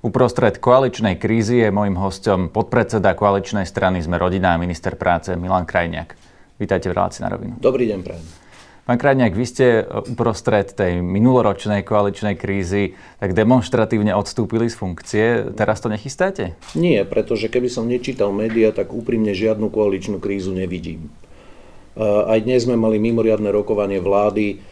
Uprostred koaličnej krízy je môjim hostom podpredseda koaličnej strany Sme rodina a minister práce Milan Krajniak. Vítajte v relácii na rovinu. Dobrý deň, prajem. Pán Krajniak, vy ste uprostred tej minuloročnej koaličnej krízy tak demonstratívne odstúpili z funkcie. Teraz to nechystáte? Nie, pretože keby som nečítal médiá, tak úprimne žiadnu koaličnú krízu nevidím. Aj dnes sme mali mimoriadne rokovanie vlády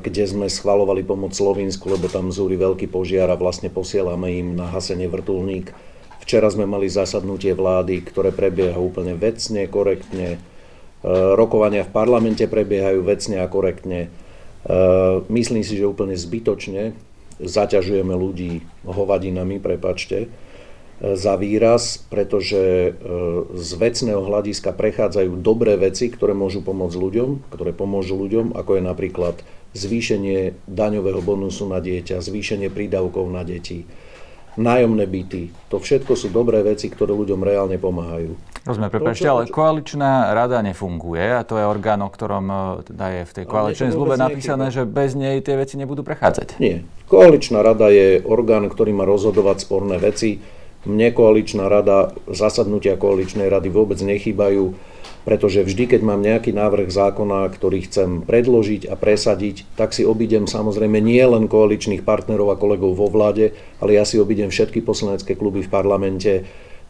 kde sme schvalovali pomoc Slovensku, lebo tam zúri veľký požiar a vlastne posielame im na hasenie vrtulník. Včera sme mali zasadnutie vlády, ktoré prebieha úplne vecne, korektne. Eh, rokovania v parlamente prebiehajú vecne a korektne. Eh, myslím si, že úplne zbytočne zaťažujeme ľudí hovadinami, prepačte za výraz, pretože e, z vecného hľadiska prechádzajú dobré veci, ktoré môžu pomôcť ľuďom, ktoré pomôžu ľuďom, ako je napríklad zvýšenie daňového bonusu na dieťa, zvýšenie prídavkov na deti, nájomné byty. To všetko sú dobré veci, ktoré ľuďom reálne pomáhajú. Rozumiem, prepáčte, ale koaličná rada nefunguje a to je orgán, o ktorom e, teda je v tej koaličnej zmluve napísané, že bez nej tie veci nebudú prechádzať. Nie. Koaličná rada je orgán, ktorý má rozhodovať sporné veci mne koaličná rada, zasadnutia koaličnej rady vôbec nechýbajú, pretože vždy, keď mám nejaký návrh zákona, ktorý chcem predložiť a presadiť, tak si obidem samozrejme nie len koaličných partnerov a kolegov vo vláde, ale ja si obidem všetky poslanecké kluby v parlamente,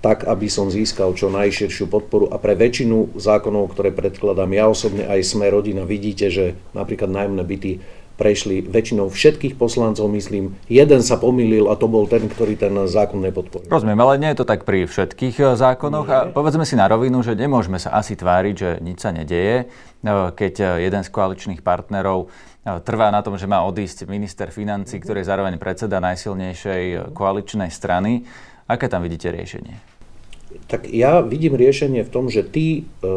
tak, aby som získal čo najširšiu podporu. A pre väčšinu zákonov, ktoré predkladám ja osobne aj sme rodina, vidíte, že napríklad nájomné byty prešli väčšinou všetkých poslancov, myslím. Jeden sa pomýlil a to bol ten, ktorý ten zákon nepodporil. Rozumiem, ale nie je to tak pri všetkých eh, zákonoch. Nie. A povedzme si na rovinu, že nemôžeme sa asi tváriť, že nič sa nedeje, eh, keď eh, jeden z koaličných partnerov trvá na tom, že má odísť minister financí, ktorý je zároveň predseda najsilnejšej koaličnej strany. Aké tam vidíte riešenie? Tak ja vidím riešenie v tom, že tí e,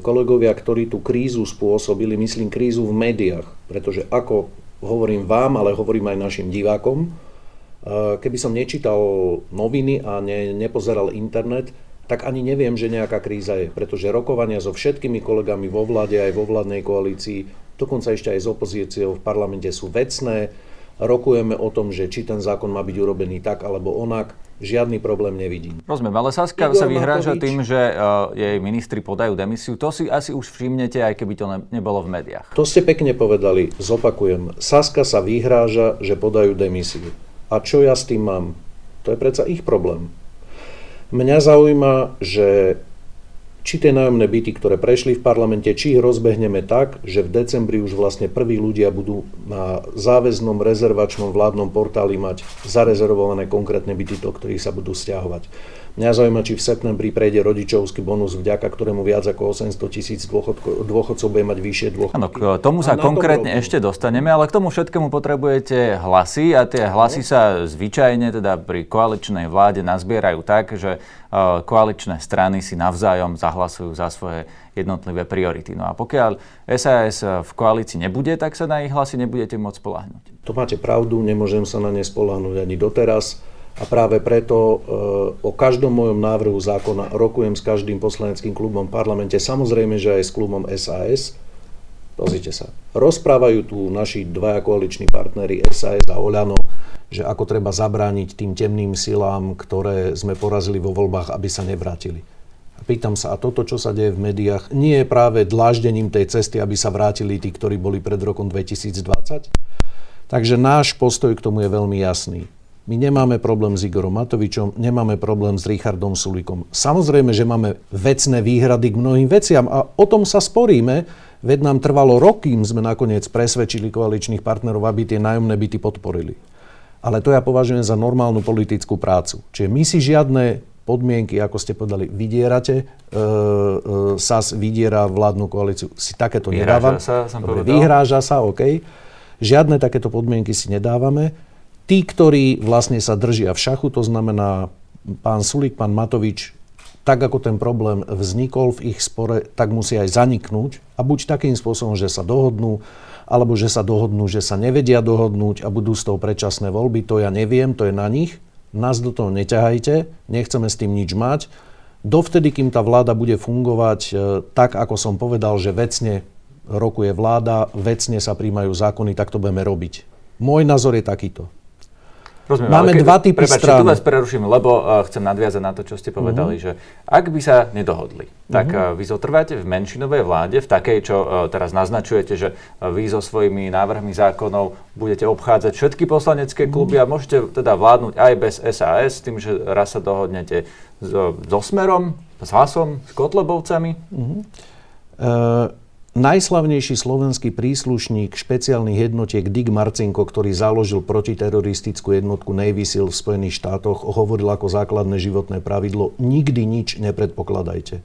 kolegovia, ktorí tú krízu spôsobili, myslím krízu v médiách, pretože ako hovorím vám, ale hovorím aj našim divákom, e, keby som nečítal noviny a ne, nepozeral internet, tak ani neviem, že nejaká kríza je, pretože rokovania so všetkými kolegami vo vláde aj vo vládnej koalícii, dokonca ešte aj s opozíciou v parlamente sú vecné, rokujeme o tom, že či ten zákon má byť urobený tak alebo onak, žiadny problém nevidím. Rozumiem, ale Saska Igor sa vyhráža Matovič. tým, že uh, jej ministri podajú demisiu. To si asi už všimnete, aj keby to ne, nebolo v médiách. To ste pekne povedali, zopakujem. Saska sa vyhráža, že podajú demisiu. A čo ja s tým mám? To je predsa ich problém. Mňa zaujíma, že či tie nájomné byty, ktoré prešli v parlamente, či ich rozbehneme tak, že v decembri už vlastne prví ľudia budú na záväznom rezervačnom vládnom portáli mať zarezervované konkrétne byty, do ktorých sa budú stiahovať. Mňa zaujíma, či v septembri prejde rodičovský bonus, vďaka ktorému viac ako 800 tisíc dôchodcov bude mať vyššie dôchodky. Áno, k tomu sa konkrétne to ešte dostaneme, ale k tomu všetkému potrebujete hlasy a tie hlasy sa zvyčajne teda pri koaličnej vláde nazbierajú tak, že koaličné strany si navzájom zahlasujú za svoje jednotlivé priority. No a pokiaľ SAS v koalícii nebude, tak sa na ich hlasy nebudete môcť spolahnuť. To máte pravdu, nemôžem sa na ne spolahnuť ani doteraz a práve preto e, o každom mojom návrhu zákona rokujem s každým poslaneckým klubom v parlamente, samozrejme, že aj s klubom SAS. Pozrite sa. Rozprávajú tu naši dvaja koaliční partnery SAS a Oľano, že ako treba zabrániť tým temným silám, ktoré sme porazili vo voľbách, aby sa nevrátili. A pýtam sa, a toto, čo sa deje v médiách, nie je práve dláždením tej cesty, aby sa vrátili tí, ktorí boli pred rokom 2020? Takže náš postoj k tomu je veľmi jasný. My nemáme problém s Igorom Matovičom, nemáme problém s Richardom Sulikom. Samozrejme, že máme vecné výhrady k mnohým veciam a o tom sa sporíme, veď nám trvalo roky, sme nakoniec presvedčili koaličných partnerov, aby tie nájomné byty podporili. Ale to ja považujem za normálnu politickú prácu. Čiže my si žiadne podmienky, ako ste povedali, vydierate, e, e, SAS vydiera vládnu koalíciu, si takéto vyhráža nedávam. Sa, som Dobre, vyhráža sa, OK. Žiadne takéto podmienky si nedávame. Tí, ktorí vlastne sa držia v šachu, to znamená pán Sulík, pán Matovič, tak ako ten problém vznikol v ich spore, tak musí aj zaniknúť a buď takým spôsobom, že sa dohodnú, alebo že sa dohodnú, že sa nevedia dohodnúť a budú z toho predčasné voľby, to ja neviem, to je na nich. Nás do toho neťahajte, nechceme s tým nič mať. Dovtedy, kým tá vláda bude fungovať e, tak, ako som povedal, že vecne rokuje vláda, vecne sa príjmajú zákony, tak to budeme robiť. Môj názor je takýto. Rozumiem, Máme keď, dva typy prepáčte, strán. tu vás preruším, lebo uh, chcem nadviazať na to, čo ste povedali, uh-huh. že ak by sa nedohodli, tak uh-huh. uh, vy zotrváte v menšinovej vláde, v takej, čo uh, teraz naznačujete, že uh, vy so svojimi návrhmi zákonov budete obchádzať všetky poslanecké kluby uh-huh. a môžete teda vládnuť aj bez SAS, tým, že raz sa dohodnete so, so Smerom, s Hlasom, s Kotlebovcami. Uh-huh. Uh, Najslavnejší slovenský príslušník špeciálnych jednotiek Dick Marcinko, ktorý založil protiteroristickú jednotku Navy Seal v Spojených štátoch, hovoril ako základné životné pravidlo nikdy nič nepredpokladajte.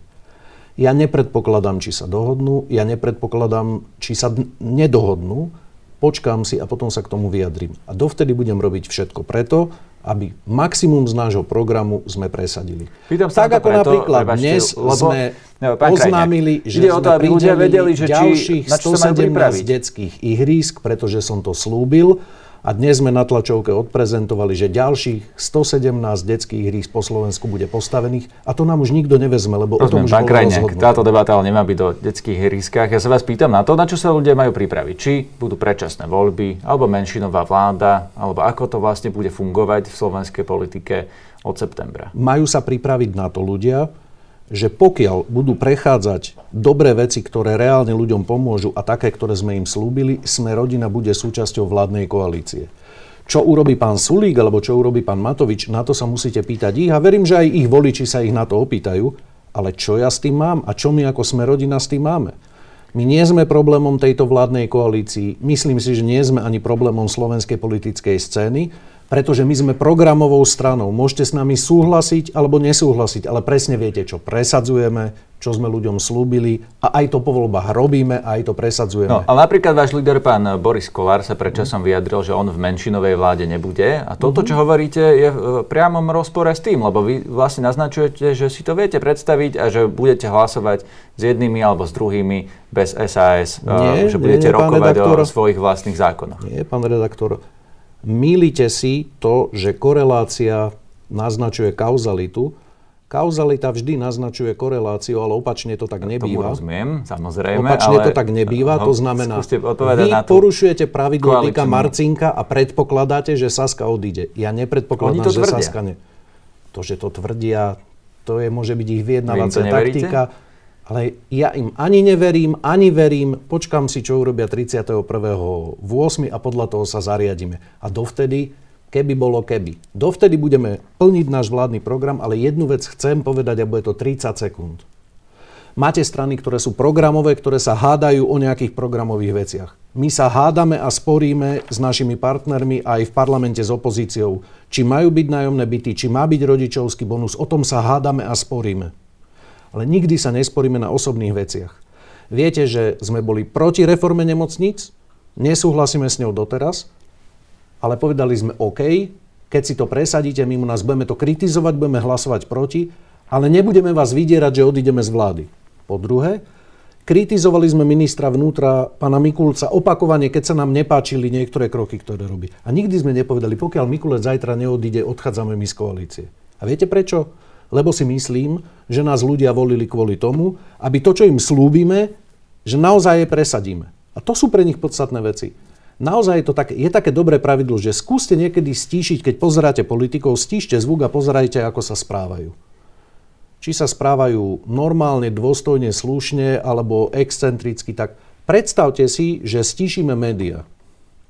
Ja nepredpokladám, či sa dohodnú, ja nepredpokladám, či sa nedohodnú, počkám si a potom sa k tomu vyjadrím. A dovtedy budem robiť všetko preto, aby maximum z nášho programu sme presadili. Pýtam sa tak ako preto, napríklad prebačte, dnes lebo, sme no, oznámili, že Ide sme o to, aby ľudia vedeli, že či, ďalších 117 detských ihrísk, pretože som to slúbil a dnes sme na tlačovke odprezentovali, že ďalších 117 detských hrísk po Slovensku bude postavených a to nám už nikto nevezme, lebo Rozumiem, o tom už bolo Krajniak, Táto debata ale nemá byť do detských hrískach. Ja sa vás pýtam na to, na čo sa ľudia majú pripraviť. Či budú predčasné voľby, alebo menšinová vláda, alebo ako to vlastne bude fungovať v slovenskej politike od septembra. Majú sa pripraviť na to ľudia, že pokiaľ budú prechádzať dobré veci, ktoré reálne ľuďom pomôžu a také, ktoré sme im slúbili, sme rodina bude súčasťou vládnej koalície. Čo urobí pán Sulík alebo čo urobí pán Matovič, na to sa musíte pýtať ich a verím, že aj ich voliči sa ich na to opýtajú. Ale čo ja s tým mám a čo my ako sme rodina s tým máme? My nie sme problémom tejto vládnej koalícii. Myslím si, že nie sme ani problémom slovenskej politickej scény pretože my sme programovou stranou. Môžete s nami súhlasiť alebo nesúhlasiť, ale presne viete, čo presadzujeme, čo sme ľuďom slúbili a aj to po voľbách robíme a aj to presadzujeme. No, ale napríklad váš líder, pán Boris Kolár, sa predčasom vyjadril, že on v menšinovej vláde nebude a toto, čo hovoríte, je v priamom rozpore s tým, lebo vy vlastne naznačujete, že si to viete predstaviť a že budete hlasovať s jednými alebo s druhými bez SAS, nie, že budete nie, nie, rokovať redaktor, o svojich vlastných zákonoch. Nie, pán redaktor, Mýlite si to, že korelácia naznačuje kauzalitu. Kauzalita vždy naznačuje koreláciu, ale opačne to tak nebýva. Tomu rozumiem, samozrejme. Opačne ale... to tak nebýva, to znamená, vy na porušujete pravidlo týka Marcinka a predpokladáte, že Saska odíde. Ja nepredpokladám, že Saska ne. To, že to tvrdia, to je, môže byť ich vyjednávacia taktika. Ale ja im ani neverím, ani verím. Počkam si, čo urobia 31.8. a podľa toho sa zariadíme. A dovtedy, keby bolo keby. Dovtedy budeme plniť náš vládny program, ale jednu vec chcem povedať a bude to 30 sekúnd. Máte strany, ktoré sú programové, ktoré sa hádajú o nejakých programových veciach. My sa hádame a sporíme s našimi partnermi aj v parlamente s opozíciou, či majú byť nájomné byty, či má byť rodičovský bonus. O tom sa hádame a sporíme ale nikdy sa nesporíme na osobných veciach. Viete, že sme boli proti reforme nemocníc, nesúhlasíme s ňou doteraz, ale povedali sme OK, keď si to presadíte, my nás budeme to kritizovať, budeme hlasovať proti, ale nebudeme vás vydierať, že odídeme z vlády. Po druhé, kritizovali sme ministra vnútra, pána Mikulca, opakovane, keď sa nám nepáčili niektoré kroky, ktoré robí. A nikdy sme nepovedali, pokiaľ Mikulec zajtra neodíde, odchádzame my z koalície. A viete prečo? Lebo si myslím, že nás ľudia volili kvôli tomu, aby to, čo im slúbime, že naozaj je presadíme. A to sú pre nich podstatné veci. Naozaj je to také, je také dobré pravidlo, že skúste niekedy stíšiť, keď pozeráte politikov, stíšte zvuk a pozerajte, ako sa správajú. Či sa správajú normálne, dôstojne, slušne alebo excentricky, tak predstavte si, že stíšime médiá.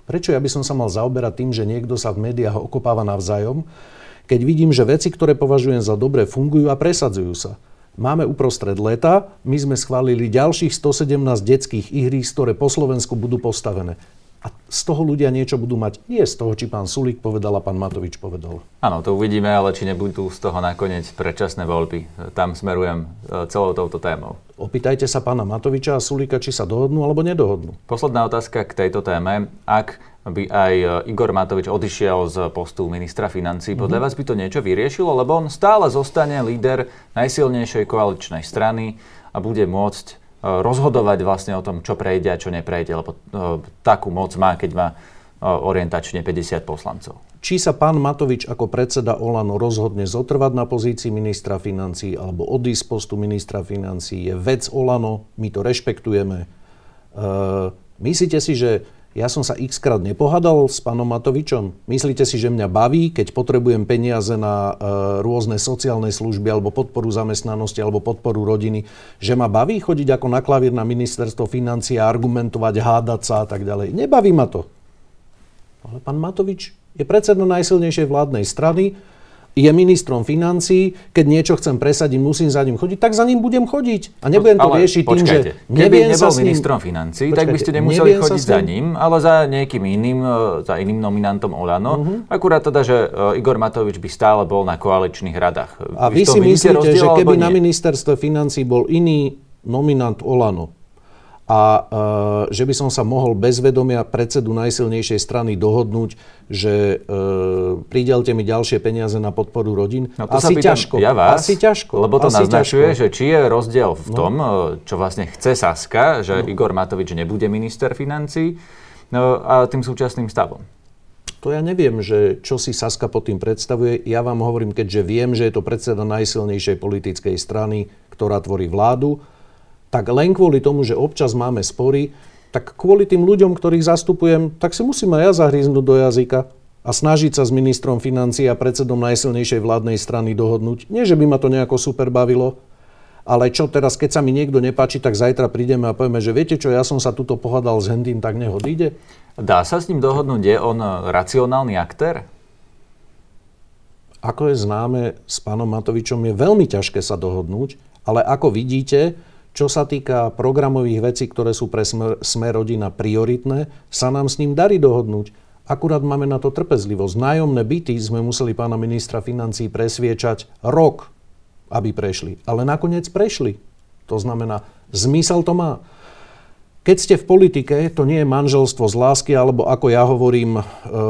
Prečo ja by som sa mal zaoberať tým, že niekto sa v médiách okopáva navzájom keď vidím, že veci, ktoré považujem za dobré, fungujú a presadzujú sa. Máme uprostred leta, my sme schválili ďalších 117 detských ihrísk, ktoré po Slovensku budú postavené. A z toho ľudia niečo budú mať. Nie z toho, či pán Sulík povedal a pán Matovič povedal. Áno, to uvidíme, ale či nebudú z toho nakoniec predčasné voľby. Tam smerujem e, celou touto témou. Opýtajte sa pána Matoviča a Sulíka, či sa dohodnú alebo nedohodnú. Posledná otázka k tejto téme. Ak by aj e, Igor Matovič odišiel z postu ministra financí. Podľa mm-hmm. vás by to niečo vyriešilo? Lebo on stále zostane líder najsilnejšej koaličnej strany a bude môcť e, rozhodovať vlastne o tom, čo prejde a čo neprejde, lebo e, takú moc má, keď má orientačne 50 poslancov. Či sa pán Matovič ako predseda Olano rozhodne zotrvať na pozícii ministra financí alebo odísť z postu ministra financí je vec Olano, my to rešpektujeme. myslíte si, že Ja som sa x krát nepohadal s pánom Matovičom. Myslíte si, že mňa baví, keď potrebujem peniaze na e, rôzne sociálne služby alebo podporu zamestnanosti alebo podporu rodiny, že ma baví chodiť ako na klavír na ministerstvo financí a argumentovať, hádať sa a tak ďalej. Nebaví ma to. Ale pán Matovič je predseda najsilnejšej vládnej strany, je ministrom financí, keď niečo chcem presadiť, musím za ním chodiť, tak za ním budem chodiť. A nebudem to ale riešiť tým, že neviem nebol sa s ním... ministrom financí, počkajte, tak by ste nemuseli chodiť za ním, ale za nejakým iným, e, za iným nominantom Olano. Uh-huh. Akurát teda, že e, Igor Matovič by stále bol na koaličných radách. A vy, vy si myslíte, že keby na ministerstve financí bol iný nominant Olano, a e, že by som sa mohol bez vedomia predsedu najsilnejšej strany dohodnúť, že e, pridelte mi ďalšie peniaze na podporu rodín. No to asi ťažko. Ja vás, asi ťažko. Lebo to naznačuje, ťažko. že či je rozdiel v no. tom, no. čo vlastne chce Saska, že no. Igor Matovič nebude minister financí, no, a tým súčasným stavom. To ja neviem, že čo si Saska pod tým predstavuje. Ja vám hovorím, keďže viem, že je to predseda najsilnejšej politickej strany, ktorá tvorí vládu, tak len kvôli tomu, že občas máme spory, tak kvôli tým ľuďom, ktorých zastupujem, tak si musím aj ja zahríznúť do jazyka a snažiť sa s ministrom financií a predsedom najsilnejšej vládnej strany dohodnúť. Nie, že by ma to nejako super bavilo, ale čo teraz, keď sa mi niekto nepáči, tak zajtra prídeme a povieme, že viete čo, ja som sa tuto pohádal s Hendým, tak neho ide. Dá sa s ním dohodnúť, je on racionálny aktér? Ako je známe, s pánom Matovičom je veľmi ťažké sa dohodnúť, ale ako vidíte, čo sa týka programových vecí, ktoré sú pre Smer, smer rodina prioritné, sa nám s ním darí dohodnúť. Akurát máme na to trpezlivosť. Nájomné byty sme museli pána ministra financí presviečať rok, aby prešli. Ale nakoniec prešli. To znamená, zmysel to má. Keď ste v politike, to nie je manželstvo z lásky, alebo ako ja hovorím, e,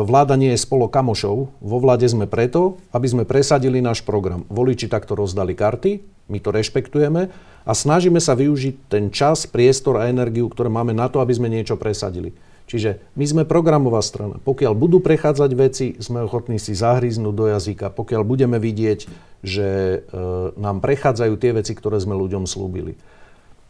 vláda nie je spolo kamošov. Vo vláde sme preto, aby sme presadili náš program. Voliči takto rozdali karty, my to rešpektujeme a snažíme sa využiť ten čas, priestor a energiu, ktoré máme na to, aby sme niečo presadili. Čiže my sme programová strana. Pokiaľ budú prechádzať veci, sme ochotní si zahryznúť do jazyka. Pokiaľ budeme vidieť, že e, nám prechádzajú tie veci, ktoré sme ľuďom slúbili.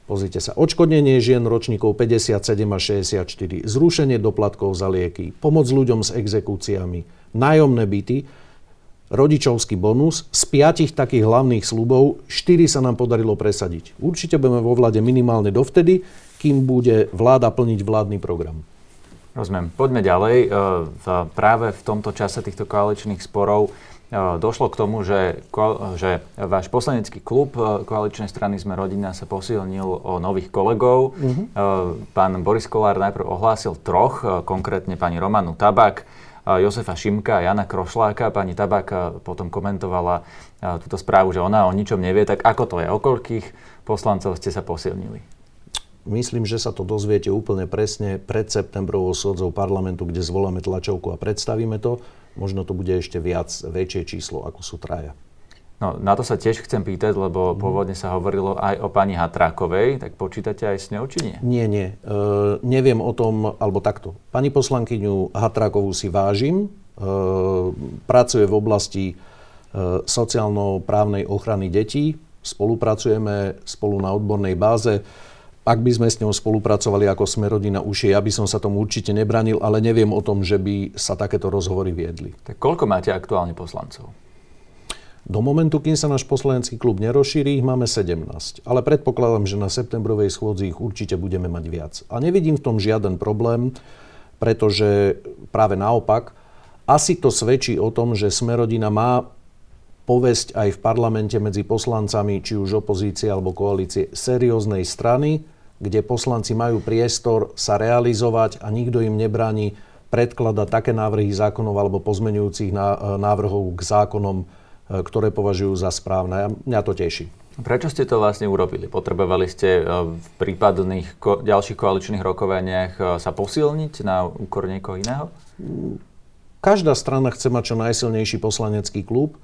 Pozrite sa, odškodnenie žien ročníkov 57 a 64, zrušenie doplatkov za lieky, pomoc ľuďom s exekúciami, nájomné byty, rodičovský bonus. Z piatich takých hlavných slubov, štyri sa nám podarilo presadiť. Určite budeme vo vláde minimálne dovtedy, kým bude vláda plniť vládny program. Rozumiem. Poďme ďalej. E, práve v tomto čase týchto koaličných sporov došlo k tomu, že, že váš poslanecký klub koaličnej strany Sme rodina sa posilnil o nových kolegov. Mm-hmm. Pán Boris Kolár najprv ohlásil troch, konkrétne pani Romanu Tabak, Josefa Šimka a Jana Krošláka. Pani Tabak potom komentovala túto správu, že ona o ničom nevie. Tak ako to je? O koľkých poslancov ste sa posilnili? Myslím, že sa to dozviete úplne presne pred septembrovou sodzou parlamentu, kde zvoláme tlačovku a predstavíme to. Možno to bude ešte viac, väčšie číslo, ako sú traja. No, na to sa tiež chcem pýtať, lebo mm. pôvodne sa hovorilo aj o pani Hatrákovej, tak počítate aj s ňou, či nie? Nie, nie. E, neviem o tom, alebo takto. Pani poslankyňu Hatrákovú si vážim, e, pracuje v oblasti e, sociálno-právnej ochrany detí, spolupracujeme spolu na odbornej báze. Ak by sme s ňou spolupracovali ako sme rodina už ja by som sa tomu určite nebranil, ale neviem o tom, že by sa takéto rozhovory viedli. Tak koľko máte aktuálne poslancov? Do momentu, kým sa náš poslanecký klub nerozšíri, ich máme 17. Ale predpokladám, že na septembrovej schôdzi ich určite budeme mať viac. A nevidím v tom žiaden problém, pretože práve naopak, asi to svedčí o tom, že Smerodina má povesť aj v parlamente medzi poslancami, či už opozície alebo koalície, serióznej strany, kde poslanci majú priestor sa realizovať a nikto im nebráni predkladať také návrhy zákonov alebo pozmenujúcich e, návrhov k zákonom, e, ktoré považujú za správne. Mňa to teší. Prečo ste to vlastne urobili? Potrebovali ste e, v prípadných ko- ďalších koaličných rokovaniach sa posilniť na úkor niekoho iného? Každá strana chce mať čo najsilnejší poslanecký klub,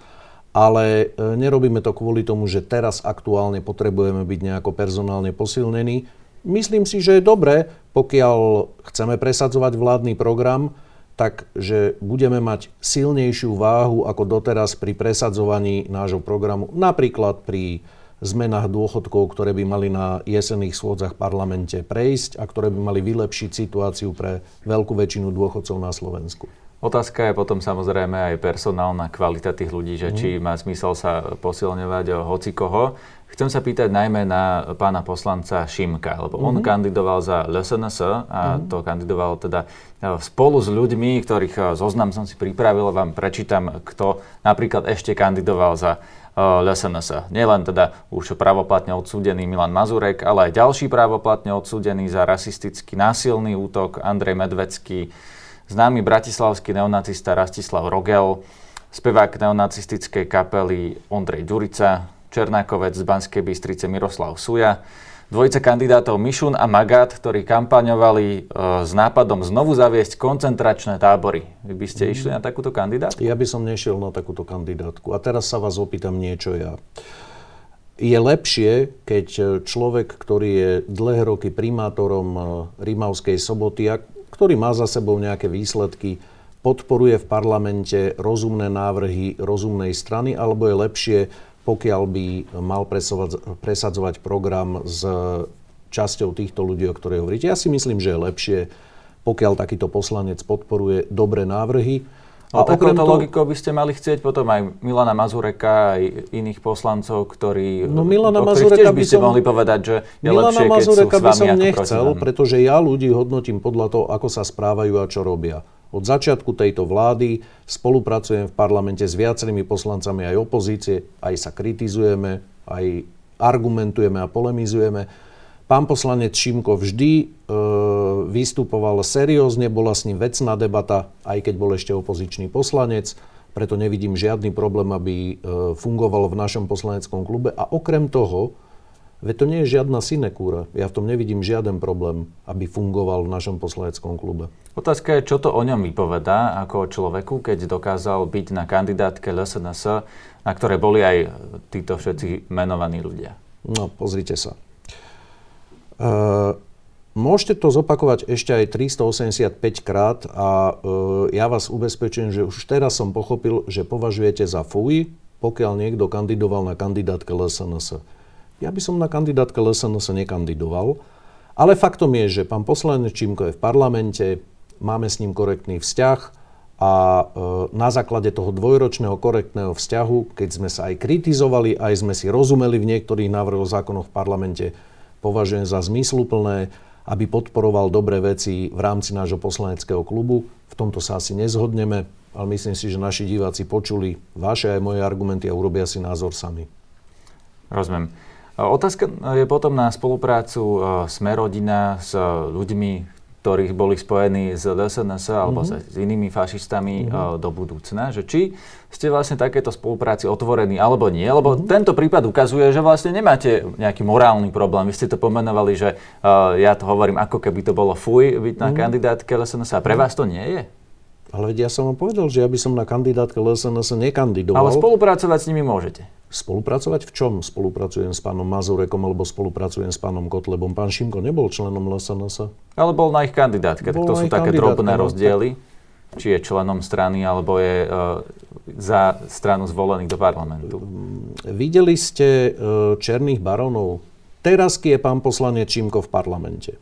ale nerobíme to kvôli tomu, že teraz aktuálne potrebujeme byť nejako personálne posilnení Myslím si, že je dobré, pokiaľ chceme presadzovať vládny program, takže budeme mať silnejšiu váhu ako doteraz pri presadzovaní nášho programu. Napríklad pri zmenách dôchodkov, ktoré by mali na jesenných schôdzach v parlamente prejsť a ktoré by mali vylepšiť situáciu pre veľkú väčšinu dôchodcov na Slovensku. Otázka je potom samozrejme aj personálna kvalita tých ľudí, že mm. či má zmysel sa posilňovať o hoci koho. Chcem sa pýtať najmä na pána poslanca Šimka, lebo mm-hmm. on mhm. kandidoval za LSNS a mm-hmm. to kandidoval teda e, spolu s ľuďmi, ktorých e, zoznam som si pripravil, vám prečítam, kto napríklad ešte kandidoval za LSNS. Nielen teda už pravoplatne odsúdený Milan Mazurek, ale aj ďalší pravoplatne odsúdený za rasistický násilný útok Andrej Medvecký, známy bratislavský neonacista Rastislav Rogel, spevák neonacistickej kapely Ondrej Ďurica, Černákovec z Banskej Bystrice Miroslav Suja, dvojice kandidátov Mišun a Magat, ktorí kampaňovali e, s nápadom znovu zaviesť koncentračné tábory. Vy by ste mm. išli na takúto kandidátku? Ja by som nešiel na takúto kandidátku. A teraz sa vás opýtam niečo ja. Je lepšie, keď človek, ktorý je dlhé roky primátorom e, Rimavskej soboty a ktorý má za sebou nejaké výsledky, podporuje v parlamente rozumné návrhy rozumnej strany, alebo je lepšie pokiaľ by mal presadzovať program s časťou týchto ľudí, o ktorých hovoríte. Ja si myslím, že je lepšie, pokiaľ takýto poslanec podporuje dobré návrhy. A no, takouto to... logikou by ste mali chcieť potom aj Milana Mazureka, aj iných poslancov, ktorí, no, Milana Mazureka by ste som, mohli povedať, že je Milana lepšie, Mazureka keď sú by som nechcel, pretože ja ľudí hodnotím podľa toho, ako sa správajú a čo robia. Od začiatku tejto vlády spolupracujem v parlamente s viacerými poslancami aj opozície, aj sa kritizujeme, aj argumentujeme a polemizujeme. Pán poslanec Šimko vždy e, vystupoval seriózne, bola s ním vecná debata, aj keď bol ešte opozičný poslanec, preto nevidím žiadny problém, aby e, fungoval v našom poslaneckom klube. A okrem toho, Veď to nie je žiadna sinekúra. Ja v tom nevidím žiaden problém, aby fungoval v našom poslaneckom klube. Otázka je, čo to o ňom vypovedá ako o človeku, keď dokázal byť na kandidátke LSNS, na ktoré boli aj títo všetci menovaní ľudia. No, pozrite sa. Uh, môžete to zopakovať ešte aj 385 krát a uh, ja vás ubezpečujem, že už teraz som pochopil, že považujete za fuj, pokiaľ niekto kandidoval na kandidátke LSNS. Ja by som na kandidátke LSNS nekandidoval, ale faktom je, že pán poslanec Čímko je v parlamente, máme s ním korektný vzťah a e, na základe toho dvojročného korektného vzťahu, keď sme sa aj kritizovali, aj sme si rozumeli v niektorých návrhoch zákonov v parlamente, považujem za zmysluplné, aby podporoval dobré veci v rámci nášho poslaneckého klubu. V tomto sa asi nezhodneme, ale myslím si, že naši diváci počuli vaše aj moje argumenty a urobia si názor sami. Rozumiem. Otázka je potom na spoluprácu e, Smerodina s ľuďmi, ktorí boli spojení s DSNS alebo mm-hmm. s inými fašistami mm-hmm. do budúcna, že či ste vlastne takéto spolupráci otvorení alebo nie, lebo mm-hmm. tento prípad ukazuje, že vlastne nemáte nejaký morálny problém. Vy ste to pomenovali, že uh, ja to hovorím ako keby to bolo fuj byť na mm-hmm. kandidátke LSNS a pre vás to nie je? Ale veď ja som vám povedal, že ja by som na kandidátke LSNS nekandidoval. Ale spolupracovať s nimi môžete. Spolupracovať v čom? Spolupracujem s pánom Mazurekom alebo spolupracujem s pánom Kotlebom. Pán Šimko nebol členom LSNS. Ale bol na ich kandidátke. Bol tak to sú také drobné no, rozdiely. Či je členom strany, alebo je uh, za stranu zvolených do parlamentu. Videli ste uh, černých baronov? Teraz je pán poslanec Šimko v parlamente.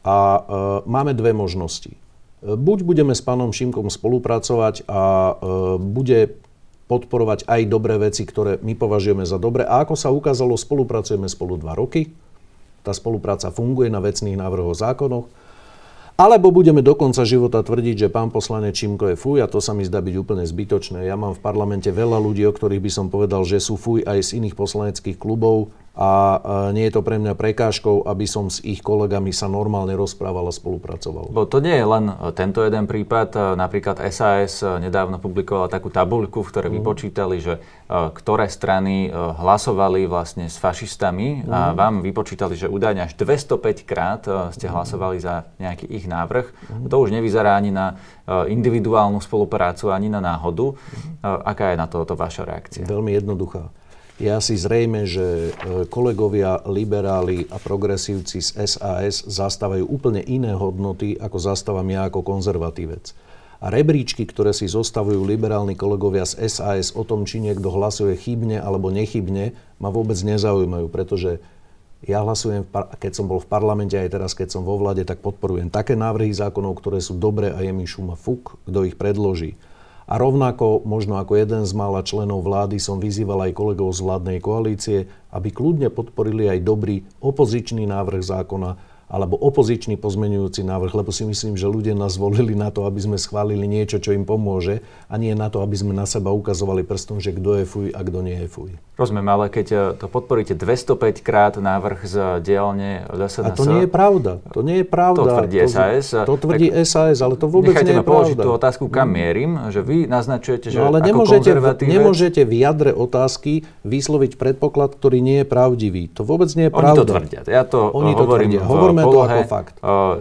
A uh, máme dve možnosti. Buď budeme s pánom Šimkom spolupracovať a bude podporovať aj dobré veci, ktoré my považujeme za dobré. A ako sa ukázalo, spolupracujeme spolu dva roky. Tá spolupráca funguje na vecných návrhoch zákonoch. Alebo budeme do konca života tvrdiť, že pán poslanec Čimko je fuj a to sa mi zdá byť úplne zbytočné. Ja mám v parlamente veľa ľudí, o ktorých by som povedal, že sú fuj aj z iných poslaneckých klubov a nie je to pre mňa prekážkou, aby som s ich kolegami sa normálne rozprával a spolupracoval. Bo to nie je len e, tento jeden prípad. E, napríklad SAS e, nedávno publikovala takú tabuľku, v ktorej mm. vypočítali, že ktoré strany hlasovali vlastne s fašistami mm. a mhm. vám vypočítali, že údajne až 205 krát ste mhm. hlasovali za nejaký ich návrh. Mm. To už nevyzerá ani na individuálnu spoluprácu, ani na náhodu. Mm. Aká je na toto vaša reakcia? Veľmi jednoduchá. Je asi zrejme, že e, kolegovia liberáli a progresívci z SAS zastávajú úplne iné hodnoty, ako zastávam ja ako konzervatívec. A rebríčky, ktoré si zostavujú liberálni kolegovia z SAS o tom, či niekto hlasuje chybne alebo nechybne, ma vôbec nezaujímajú, pretože ja hlasujem, keď som bol v parlamente aj teraz, keď som vo vlade, tak podporujem také návrhy zákonov, ktoré sú dobré a je mi šuma fuk, kto ich predloží. A rovnako, možno ako jeden z mála členov vlády, som vyzýval aj kolegov z vládnej koalície, aby kľudne podporili aj dobrý opozičný návrh zákona, alebo opozičný pozmenujúci návrh, lebo si myslím, že ľudia nás volili na to, aby sme schválili niečo, čo im pomôže a nie na to, aby sme na seba ukazovali prstom, že kto je fuj a kto nie je fuj. Rozumiem, ale keď e, to podporíte 205 krát návrh z dielne SNS... A to nie je pravda. To nie je pravda. To tvrdí SAS. To tvrdí SAS, ale to vôbec nie je pravda. položiť tú otázku, kam mm. mierim, že vy naznačujete, že no, ale ako nemôžete, nemôžete v jadre otázky vysloviť predpoklad, ktorý nie je pravdivý. To vôbec nie je pravda. Oni to tvrdia. Ja to Oni to hovorím tvrdia. Hovoríme berme to ako fakt.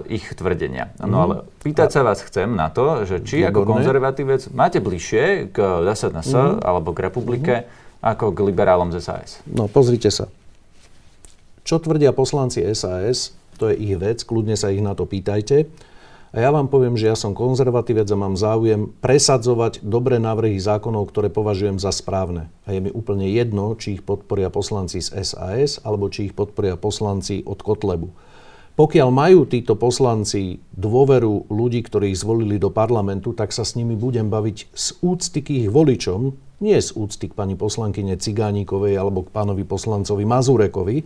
ich tvrdenia. No mm. ale pýtať sa vás chcem na to, že či Výborné. ako konzervatívec máte bližšie k SNS mm. alebo k republike mm. Ako k liberálom z SAS. No pozrite sa. Čo tvrdia poslanci SAS, to je ich vec, kľudne sa ich na to pýtajte. A ja vám poviem, že ja som konzervatívec a mám záujem presadzovať dobré návrhy zákonov, ktoré považujem za správne. A je mi úplne jedno, či ich podporia poslanci z SAS, alebo či ich podporia poslanci od Kotlebu. Pokiaľ majú títo poslanci dôveru ľudí, ktorí ich zvolili do parlamentu, tak sa s nimi budem baviť z úcty k ich voličom, nie z úcty k pani poslankyne Cigánikovej alebo k pánovi poslancovi Mazurekovi,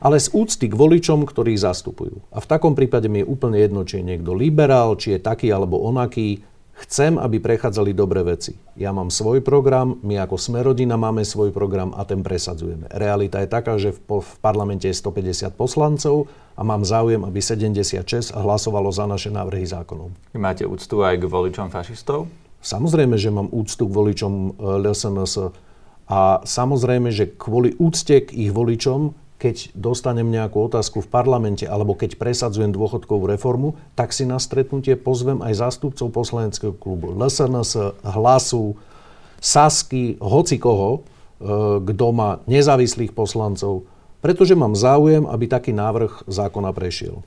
ale z úcty k voličom, ktorí zastupujú. A v takom prípade mi je úplne jedno, či je niekto liberál, či je taký alebo onaký. Chcem, aby prechádzali dobré veci. Ja mám svoj program, my ako Smerodina máme svoj program a ten presadzujeme. Realita je taká, že v, v parlamente je 150 poslancov a mám záujem, aby 76 hlasovalo za naše návrhy zákonov. Vy máte úctu aj k voličom fašistov? Samozrejme, že mám úctu k voličom e, LSNS a samozrejme, že kvôli úcte k ich voličom keď dostanem nejakú otázku v parlamente alebo keď presadzujem dôchodkovú reformu, tak si na stretnutie pozvem aj zástupcov poslaneckého klubu LSNS, Hlasu, Sasky, hoci koho, e, kto má nezávislých poslancov, pretože mám záujem, aby taký návrh zákona prešiel.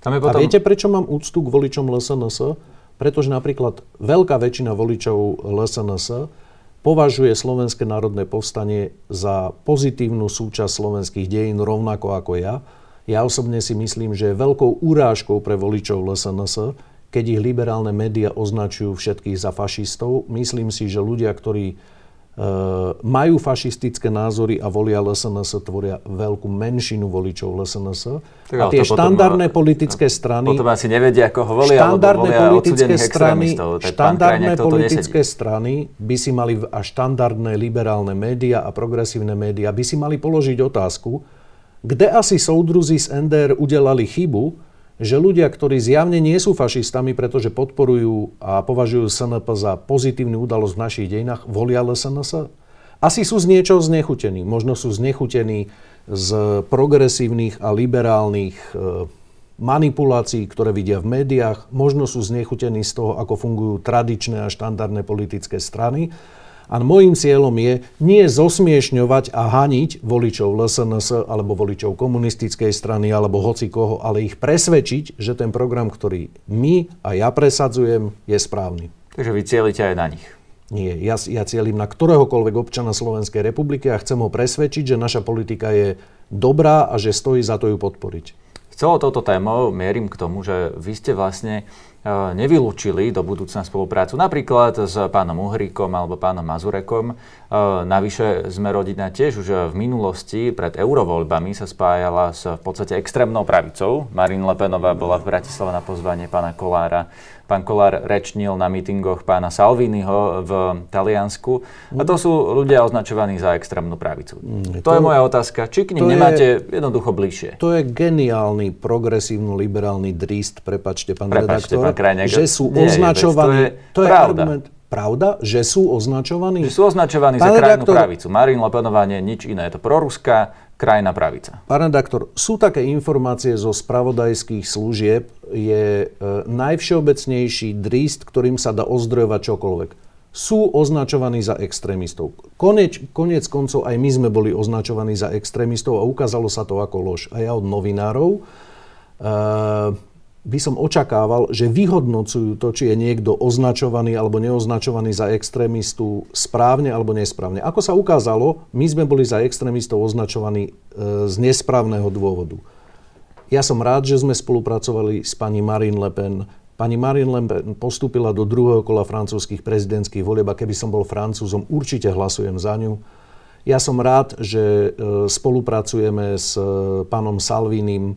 Tam je potom... A viete, prečo mám úctu k voličom LSNS? Pretože napríklad veľká väčšina voličov LSNS považuje Slovenské národné povstanie za pozitívnu súčasť slovenských dejín rovnako ako ja. Ja osobne si myslím, že je veľkou urážkou pre voličov LSNS, keď ich liberálne médiá označujú všetkých za fašistov. Myslím si, že ľudia, ktorí majú fašistické názory a volia LSNS, tvoria veľkú menšinu voličov LSNS. Tak, a tie štandardné potom, politické strany... Potom asi nevedia, ako ho volia, štandardné volia politické strany, štandardné politické strany by si mali, a štandardné liberálne médiá a progresívne médiá by si mali položiť otázku, kde asi soudruzi z NDR udelali chybu, že ľudia, ktorí zjavne nie sú fašistami, pretože podporujú a považujú SNP za pozitívnu udalosť v našich dejinách, volia LSNS? Asi sú z niečoho znechutení. Možno sú znechutení z progresívnych a liberálnych e, manipulácií, ktoré vidia v médiách. Možno sú znechutení z toho, ako fungujú tradičné a štandardné politické strany. A môjim cieľom je nie zosmiešňovať a haniť voličov LSNS alebo voličov komunistickej strany alebo hoci koho, ale ich presvedčiť, že ten program, ktorý my a ja presadzujem, je správny. Takže vy cieľite aj na nich? Nie, ja, ja cieľim na ktoréhokoľvek občana Slovenskej republiky a chcem ho presvedčiť, že naša politika je dobrá a že stojí za to ju podporiť. Celou touto témou mierim k tomu, že vy ste vlastne nevylúčili do budúcna spoluprácu napríklad s pánom Uhríkom alebo pánom Mazurekom. Navyše sme rodina tiež už v minulosti pred eurovoľbami sa spájala s v podstate extrémnou pravicou. Marine Le Penová bola v Bratislave na pozvanie pána Kolára Pán Kolár rečnil na mítingoch pána Salviniho v Taliansku. A to sú ľudia označovaní za extrémnu pravicu. Mm, to, to je moja otázka. Či k ním nemáte je, jednoducho bližšie? To je geniálny, progresívno-liberálny dríst, prepačte, pán prepačte, redaktor, pán Krajňák, že sú označovaní... to je, to je pravda. argument. Pravda, že sú označovaní? Že sú označovaní pán za krajnú redaktor, pravicu. Marine Le Penová nie nič iné. Je to proruská, krajná pravica. Pán redaktor, sú také informácie zo spravodajských služieb, je e, najvšeobecnejší dríst, ktorým sa dá ozdrojovať čokoľvek. Sú označovaní za extrémistov. Konec, konec koncov aj my sme boli označovaní za extrémistov a ukázalo sa to ako lož. A ja od novinárov. E, by som očakával, že vyhodnocujú to, či je niekto označovaný alebo neoznačovaný za extrémistu správne alebo nesprávne. Ako sa ukázalo, my sme boli za extrémistov označovaní e, z nesprávneho dôvodu. Ja som rád, že sme spolupracovali s pani Marine Le Pen. Pani Marine Le Pen postúpila do druhého kola francúzských prezidentských volieb a keby som bol francúzom, určite hlasujem za ňu. Ja som rád, že e, spolupracujeme s e, pánom Salvinim,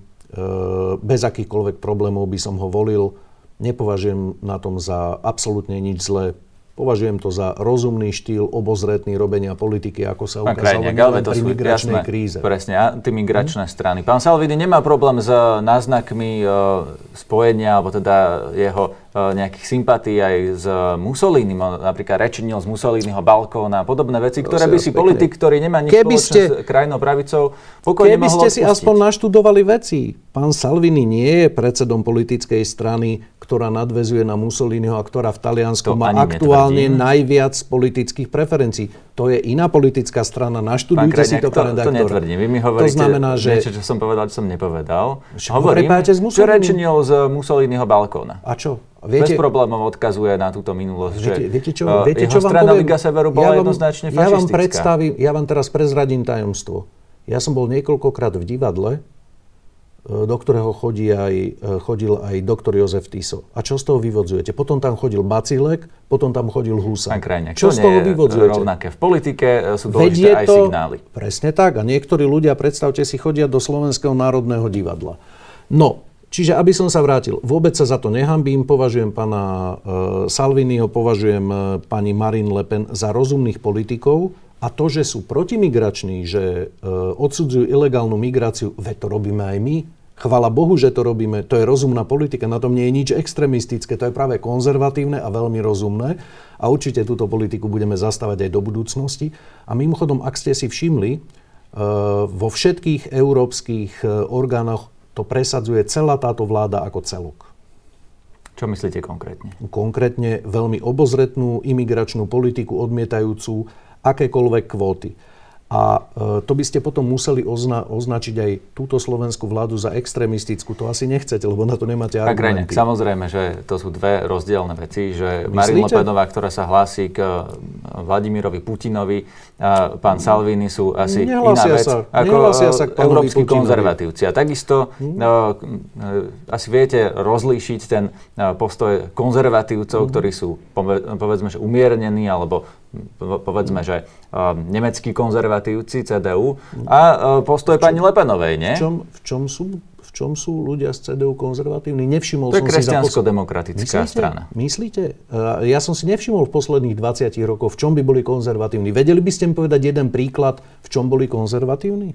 bez akýchkoľvek problémov by som ho volil. Nepovažujem na tom za absolútne nič zlé. Považujem to za rozumný štýl, obozretný robenia politiky, ako sa ukázalo pri migračnej jasné, kríze. Presne, antimigračné hmm? strany. Pán Salvini nemá problém s náznakmi e, spojenia, alebo teda jeho e, nejakých sympatí aj s Mussolinim. Napríklad rečinil z Mussoliniho balkóna a podobné veci, ktoré by si politik, ktorý nemá nič keby spoločné ste, s krajnou pravicou, pokojne Keby ste si aspoň naštudovali veci. Pán Salvini nie je predsedom politickej strany, ktorá nadvezuje na Mussoliniho a ktorá v Taliansku to má aktuálne netvrdím. najviac politických preferencií. To je iná politická strana. Naštudujte Pán si to, pán redaktor. To netvrdím. Vy mi hovoríte to znamená, že... niečo, čo som povedal, čo som nepovedal. Čo Hovorím, čo rečenil z Mussoliniho balkóna. A čo? Viete, Bez problémov odkazuje na túto minulosť. Viete, viete čo, uh, viete, čo vám strana poviem? Liga Severu bola ja vám, jednoznačne. Ja vám predstavím, ja vám teraz prezradím tajomstvo. Ja som bol niekoľkokrát v divadle do ktorého chodí aj, e, chodil aj doktor Jozef Tiso. A čo z toho vyvodzujete? Potom tam chodil Bacilek, potom tam chodil Husa. Čo z toho vyvodzujete? rovnaké. V politike e, sú dôležité aj to, signály. Presne tak. A niektorí ľudia, predstavte si, chodia do Slovenského národného divadla. No, Čiže aby som sa vrátil, vôbec sa za to nehambím, považujem pána e, Salviniho, považujem e, pani Marine Le Pen za rozumných politikov, a to, že sú protimigrační, že e, odsudzujú ilegálnu migráciu, veď to robíme aj my. Chvala Bohu, že to robíme. To je rozumná politika. Na tom nie je nič extrémistické. To je práve konzervatívne a veľmi rozumné. A určite túto politiku budeme zastávať aj do budúcnosti. A mimochodom, ak ste si všimli, e, vo všetkých európskych e, orgánoch to presadzuje celá táto vláda ako celok. Čo myslíte konkrétne? Konkrétne veľmi obozretnú imigračnú politiku odmietajúcu akékoľvek kvóty. A e, to by ste potom museli ozna- označiť aj túto slovenskú vládu za extrémistickú. To asi nechcete, lebo na to nemáte argumenty. Tak, samozrejme, že to sú dve rozdielne veci. Že Marine Le Penová, ktorá sa hlási k e, Vladimirovi Putinovi, a pán Salvini sú asi Nehlasia iná vec sa. ako sa k európsky Putinovi. konzervatívci. A takisto hmm. uh, asi viete rozlíšiť ten postoj konzervatívcov, hmm. ktorí sú povedzme, že umiernení alebo povedzme, že uh, nemeckí konzervatívci, CDU a uh, postoj čom, pani Lepenovej, nie? V čom, v čom sú v čom sú ľudia z CDU konzervatívni? Nevšimol to je kresťansko-demokratická Myslíte? strana. Myslíte? Uh, ja som si nevšimol v posledných 20 rokoch, v čom by boli konzervatívni. Vedeli by ste mi povedať jeden príklad, v čom boli konzervatívni?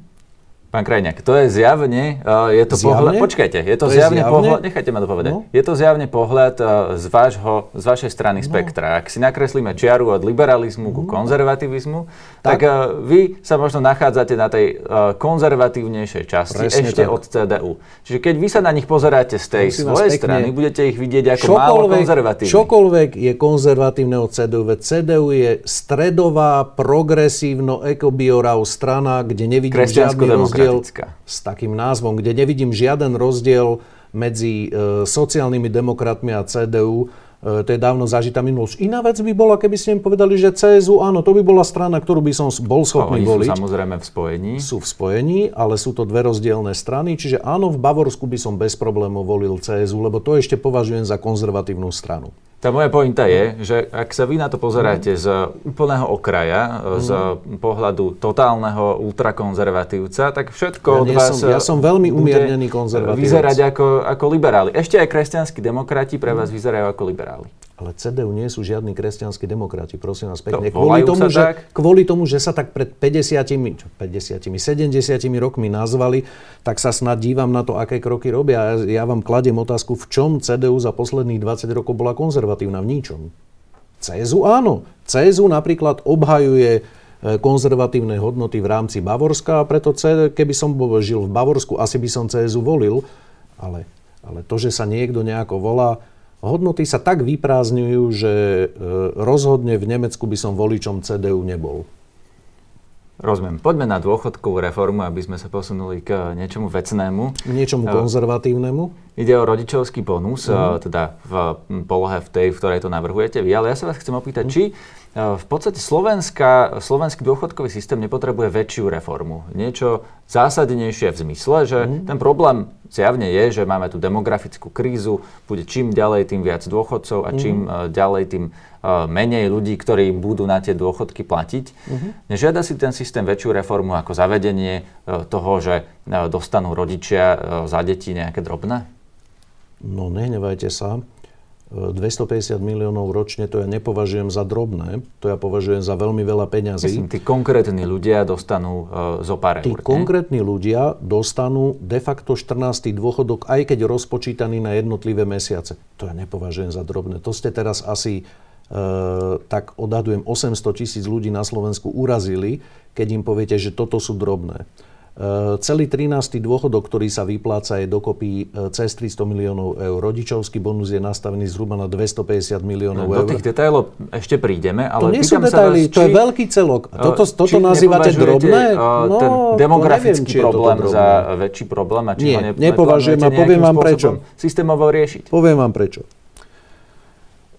Pán Krajňák, to je zjavne, uh, je to zjavne? pohľad, počkajte, je to, to zjavne, zjavne pohľad, nechajte ma to povedať, no? je to zjavne pohľad uh, z, vášho, z vašej strany no. spektra. Ak si nakreslíme čiaru od liberalizmu no. ku konzervativizmu, tak, tak uh, vy sa možno nachádzate na tej uh, konzervatívnejšej časti Presne ešte tak. od CDU. Čiže keď vy sa na nich pozeráte z tej svojej strany, budete ich vidieť ako málo konzervatívne. Čokoľvek je konzervatívne od CDU, veď CDU je stredová, progresívno-ekobiorav strana, kde nevidím žiadny rozdiel s takým názvom, kde nevidím žiaden rozdiel medzi e, sociálnymi demokratmi a CDU. E, to je dávno zažitá minulosť. Iná vec by bola, keby ste im povedali, že CSU, áno, to by bola strana, ktorú by som bol schopný oni voliť. sú samozrejme v spojení. Sú v spojení, ale sú to dve rozdielne strany. Čiže áno, v Bavorsku by som bez problémov volil CSU, lebo to ešte považujem za konzervatívnu stranu. Tá moja pointa je, že ak sa vy na to pozeráte z úplného okraja, mm. z pohľadu totálneho ultrakonzervatívca, tak všetko ja od vás som, Ja som veľmi umiernený konzervatívec. Vyzerať ako, ako liberáli. Ešte aj kresťanskí demokrati pre vás vyzerajú ako liberáli. Ale CDU nie sú žiadni kresťanskí demokrati, prosím vás pekne. To, kvôli, tomu, že, tak? kvôli tomu, že sa tak pred 50, čo, 50, 70 rokmi nazvali, tak sa snad dívam na to, aké kroky robia. Ja, ja vám kladiem otázku, v čom CDU za posledných 20 rokov bola konzervatívna? V ničom. CSU áno. CSU napríklad obhajuje e, konzervatívne hodnoty v rámci Bavorska a preto keby som žil v Bavorsku, asi by som CSU volil, ale, ale to, že sa niekto nejako volá, hodnoty sa tak vyprázdňujú, že e, rozhodne v Nemecku by som voličom CDU nebol. Rozumiem. Poďme na dôchodkovú reformu, aby sme sa posunuli k niečomu vecnému. Niečomu konzervatívnemu. Ide o rodičovský bonus, uh-huh. teda v polohe v tej, v ktorej to navrhujete vy. Ale ja sa vás chcem opýtať, uh-huh. či v podstate Slovenska, slovenský dôchodkový systém nepotrebuje väčšiu reformu. Niečo zásadnejšie v zmysle, že mm. ten problém zjavne je, že máme tu demografickú krízu, bude čím ďalej, tým viac dôchodcov a čím mm. ďalej, tým menej ľudí, ktorí budú na tie dôchodky platiť. Mm-hmm. Nežiada si ten systém väčšiu reformu ako zavedenie e, toho, že e, dostanú rodičia za deti nejaké drobné? No, nehnevajte sa. 250 miliónov ročne, to ja nepovažujem za drobné, to ja považujem za veľmi veľa peňazí. Myslím, tí konkrétni ľudia dostanú uh, zo pár Tí eur, konkrétni ľudia dostanú de facto 14. dôchodok, aj keď rozpočítaný na jednotlivé mesiace. To ja nepovažujem za drobné. To ste teraz asi, uh, tak odhadujem, 800 tisíc ľudí na Slovensku urazili, keď im poviete, že toto sú drobné. Eh, celý 13. dôchodok, ktorý sa vypláca, je dokopy eh, cez 300 miliónov eur. Rodičovský bonus je nastavený zhruba na 250 miliónov no, eur. Do tých detailov ešte prídeme, ale To nie sú detaily, vás, to je veľký celok. A toto, toto nazývate drobné? No, ten demografický neviem, problém za väčší problém a či nie, ho ne, nepovažujem a poviem vám prečo. Systémovo riešiť. Poviem vám prečo.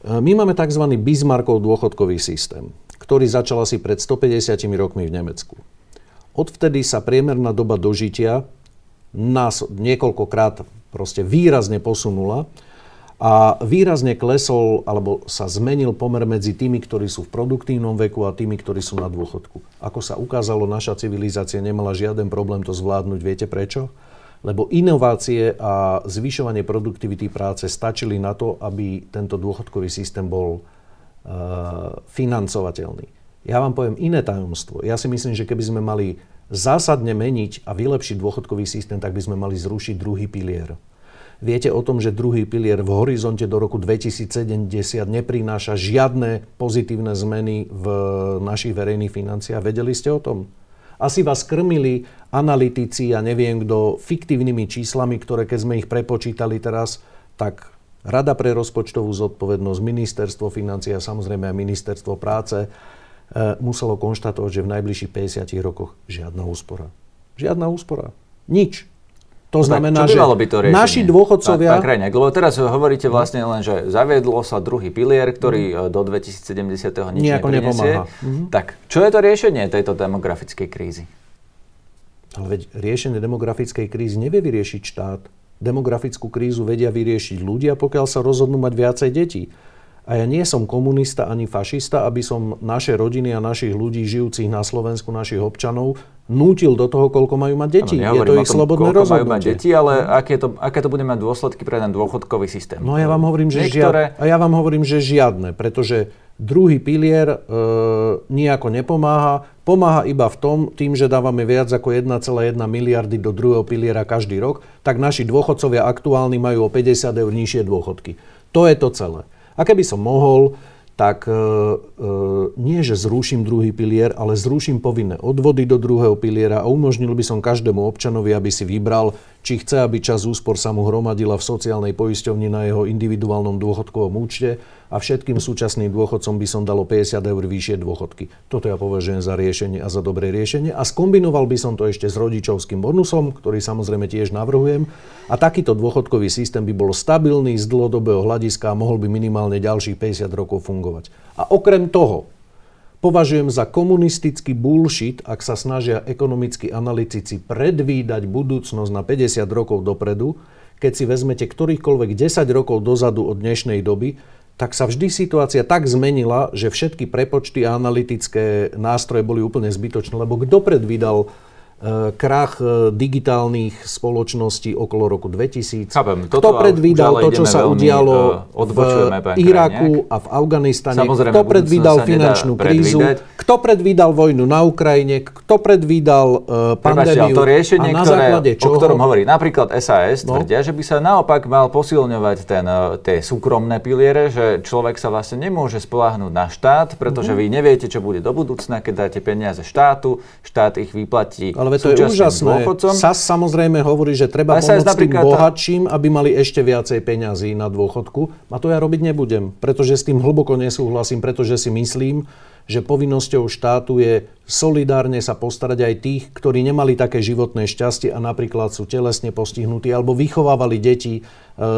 My máme tzv. Bismarckov dôchodkový systém, ktorý začal asi pred 150 rokmi v Nemecku. Odvtedy sa priemerná doba dožitia nás niekoľkokrát proste výrazne posunula a výrazne klesol alebo sa zmenil pomer medzi tými, ktorí sú v produktívnom veku a tými, ktorí sú na dôchodku. Ako sa ukázalo, naša civilizácia nemala žiaden problém to zvládnuť. Viete prečo? Lebo inovácie a zvyšovanie produktivity práce stačili na to, aby tento dôchodkový systém bol uh, financovateľný. Ja vám poviem iné tajomstvo. Ja si myslím, že keby sme mali zásadne meniť a vylepšiť dôchodkový systém, tak by sme mali zrušiť druhý pilier. Viete o tom, že druhý pilier v horizonte do roku 2070 neprináša žiadne pozitívne zmeny v našich verejných financiách? Vedeli ste o tom? Asi vás krmili analytici ja neviem kto fiktívnymi číslami, ktoré keď sme ich prepočítali teraz, tak Rada pre rozpočtovú zodpovednosť, Ministerstvo financií a samozrejme aj Ministerstvo práce muselo konštatovať, že v najbližších 50 rokoch žiadna úspora. Žiadna úspora. Nič. To znamená, že to naši dôchodcovia... Pán, pán lebo teraz hovoríte vlastne len, že zaviedlo sa druhý pilier, ktorý mm. do 2070. nič Nejako nepomáha. Mm. Tak, čo je to riešenie tejto demografickej krízy? Ale veď riešenie demografickej krízy nevie vyriešiť štát. Demografickú krízu vedia vyriešiť ľudia, pokiaľ sa rozhodnú mať viacej detí. A ja nie som komunista ani fašista, aby som naše rodiny a našich ľudí žijúcich na Slovensku, našich občanov, nútil do toho, koľko majú mať deti. Ano, je to ich slobodné rozhodnutie. majú mať deti, ale aké to, aké to bude mať dôsledky pre ten dôchodkový systém? No ja vám hovorím, že, Niektoré... žiadne, a ja vám hovorím, že žiadne, pretože druhý pilier e, nejako nepomáha. Pomáha iba v tom, tým, že dávame viac ako 1,1 miliardy do druhého piliera každý rok, tak naši dôchodcovia aktuálni majú o 50 eur nižšie dôchodky. To je to celé. A keby som mohol, tak e, e, nie, že zruším druhý pilier, ale zruším povinné odvody do druhého piliera a umožnil by som každému občanovi, aby si vybral, či chce, aby čas úspor sa mu hromadila v sociálnej poisťovni na jeho individuálnom dôchodkovom účte, a všetkým súčasným dôchodcom by som dalo 50 eur vyššie dôchodky. Toto ja považujem za riešenie a za dobré riešenie a skombinoval by som to ešte s rodičovským bonusom, ktorý samozrejme tiež navrhujem a takýto dôchodkový systém by bol stabilný z dlhodobého hľadiska a mohol by minimálne ďalších 50 rokov fungovať. A okrem toho, Považujem za komunistický bullshit, ak sa snažia ekonomickí analytici predvídať budúcnosť na 50 rokov dopredu, keď si vezmete ktorýchkoľvek 10 rokov dozadu od dnešnej doby, tak sa vždy situácia tak zmenila, že všetky prepočty a analytické nástroje boli úplne zbytočné, lebo kto predvídal krach e, digitálnych spoločností okolo roku 2000. Chápem, toto Kto predvídal to, čo sa udialo e, v Iraku a v Afganistane? Kto predvídal finančnú krízu? Kto predvídal vojnu na Ukrajine? Kto predvídal uh, pandémiu? to riešenie, a na ktoré, čoho? o ktorom hovorí napríklad SAS, no? tvrdia, že by sa naopak mal posilňovať ten, tie súkromné piliere, že človek sa vlastne nemôže spolahnúť na štát, pretože mm-hmm. vy neviete, čo bude do budúcna, keď dáte peniaze štátu, štát ich vyplatí ale to je úžasné. Dôchodcom. SAS samozrejme hovorí, že treba pomôcť tým bohatším, aby mali ešte viacej peňazí na dôchodku. A to ja robiť nebudem, pretože s tým hlboko nesúhlasím, pretože si myslím, že povinnosťou štátu je solidárne sa postarať aj tých, ktorí nemali také životné šťastie a napríklad sú telesne postihnutí alebo vychovávali deti e,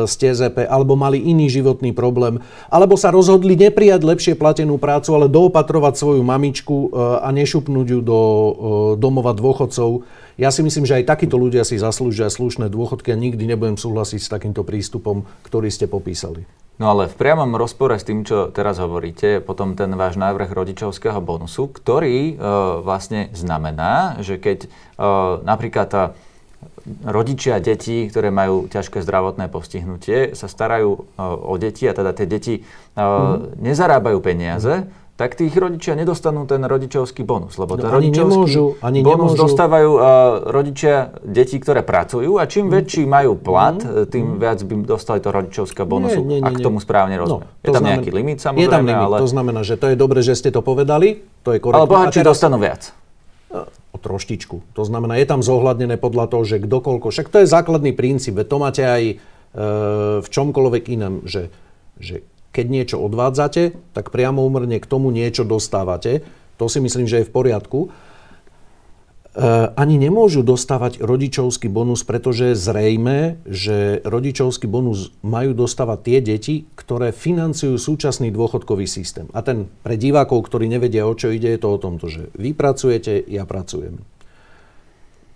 z TZP alebo mali iný životný problém alebo sa rozhodli neprijať lepšie platenú prácu, ale doopatrovať svoju mamičku e, a nešupnúť ju do e, domova dôchodcov. Ja si myslím, že aj takíto ľudia si zaslúžia slušné dôchodky a nikdy nebudem súhlasiť s takýmto prístupom, ktorý ste popísali. No ale v priamom rozpore s tým, čo teraz hovoríte, potom ten váš návrh rodičovského bonusu, ktorý e, vlastne znamená, že keď e, napríklad tá rodičia detí, ktoré majú ťažké zdravotné postihnutie, sa starajú e, o deti a teda tie deti e, mm. nezarábajú peniaze, tak tých rodičia nedostanú ten rodičovský bonus. Lebo ten no, rodičovský nemôžu, ani bonus nemôžu. dostávajú uh, rodičia detí, ktoré pracujú a čím mm. väčší majú plat, mm. tým mm. viac by dostali to rodičovské bonusu, nie, nie, nie, ak tomu správne no, rozumiem. No, je tam znamená, nejaký limit samozrejme, Je tam limit, ale... to znamená, že to je dobré, že ste to povedali, to je korektné. Ale bohatší teraz... dostanú viac. O troštičku. To znamená, je tam zohľadnené podľa toho, že kdokoľko, však to je základný princíp, to máte aj e, v čomkoľvek inom, že, že keď niečo odvádzate, tak priamo umrne k tomu niečo dostávate. To si myslím, že je v poriadku. E, ani nemôžu dostávať rodičovský bonus, pretože zrejme, že rodičovský bonus majú dostávať tie deti, ktoré financujú súčasný dôchodkový systém. A ten pre divákov, ktorí nevedia, o čo ide, je to o tomto, že vy pracujete, ja pracujem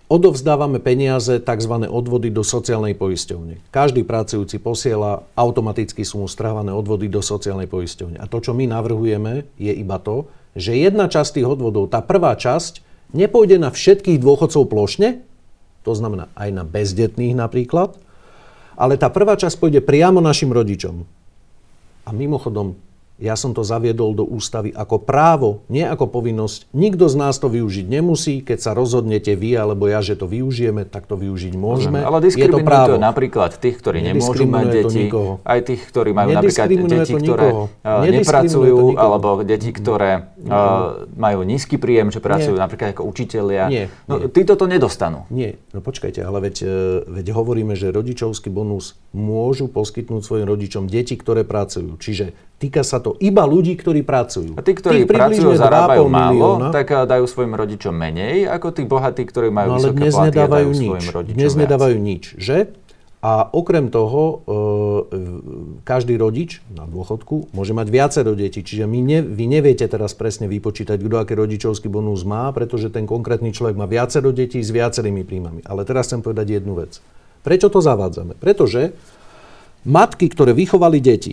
odovzdávame peniaze, tzv. odvody do sociálnej poisťovne. Každý pracujúci posiela, automaticky sú mu strávané odvody do sociálnej poisťovne. A to, čo my navrhujeme, je iba to, že jedna časť tých odvodov, tá prvá časť, nepôjde na všetkých dôchodcov plošne, to znamená aj na bezdetných napríklad, ale tá prvá časť pôjde priamo našim rodičom. A mimochodom, ja som to zaviedol do ústavy ako právo, nie ako povinnosť. Nikto z nás to využiť nemusí. Keď sa rozhodnete vy alebo ja, že to využijeme, tak to využiť môžeme. Ale diskriminuje to, právo. to napríklad tých, ktorí nemôžu mať deti, aj tých, ktorí majú napríklad deti, ktoré uh, nepracujú, alebo deti, ktoré uh, majú nízky príjem, že pracujú nie. napríklad ako učitelia. Nie. No, nie. Títo to nedostanú. Nie. No počkajte, ale veď, e, veď hovoríme, že rodičovský bonus môžu poskytnúť svojim rodičom deti, ktoré pracujú. Čiže Týka sa to iba ľudí, ktorí pracujú. A tí, ktorí Tých pracujú, zarábajú málo, milióna. tak eh, dajú svojim rodičom menej, ako tí bohatí, ktorí majú no, ale vysoké dnes platy nedávajú dajú nič. svojim Dnes viac. nedávajú nič, že? A okrem toho, e, každý rodič na dôchodku môže mať viacero detí. Čiže my ne, vy neviete teraz presne vypočítať, kto aký rodičovský bonus má, pretože ten konkrétny človek má viacero detí s viacerými príjmami. Ale teraz chcem povedať jednu vec. Prečo to zavádzame? Pretože matky, ktoré vychovali deti,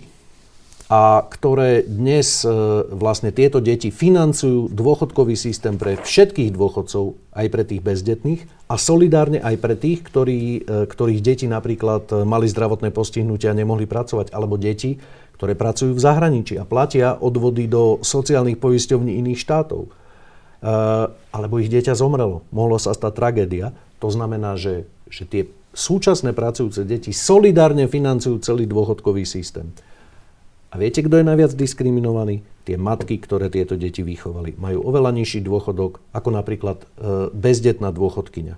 a ktoré dnes e, vlastne tieto deti financujú dôchodkový systém pre všetkých dôchodcov, aj pre tých bezdetných a solidárne aj pre tých, ktorí, e, ktorých deti napríklad e, mali zdravotné postihnutia a nemohli pracovať, alebo deti, ktoré pracujú v zahraničí a platia odvody do sociálnych poisťovní iných štátov. Alebo ich dieťa zomrelo. Mohlo sa stať tragédia. To znamená, že, že tie súčasné pracujúce deti solidárne financujú celý dôchodkový systém. A viete, kto je najviac diskriminovaný? Tie matky, ktoré tieto deti vychovali. Majú oveľa nižší dôchodok ako napríklad e, bezdetná dôchodkyňa.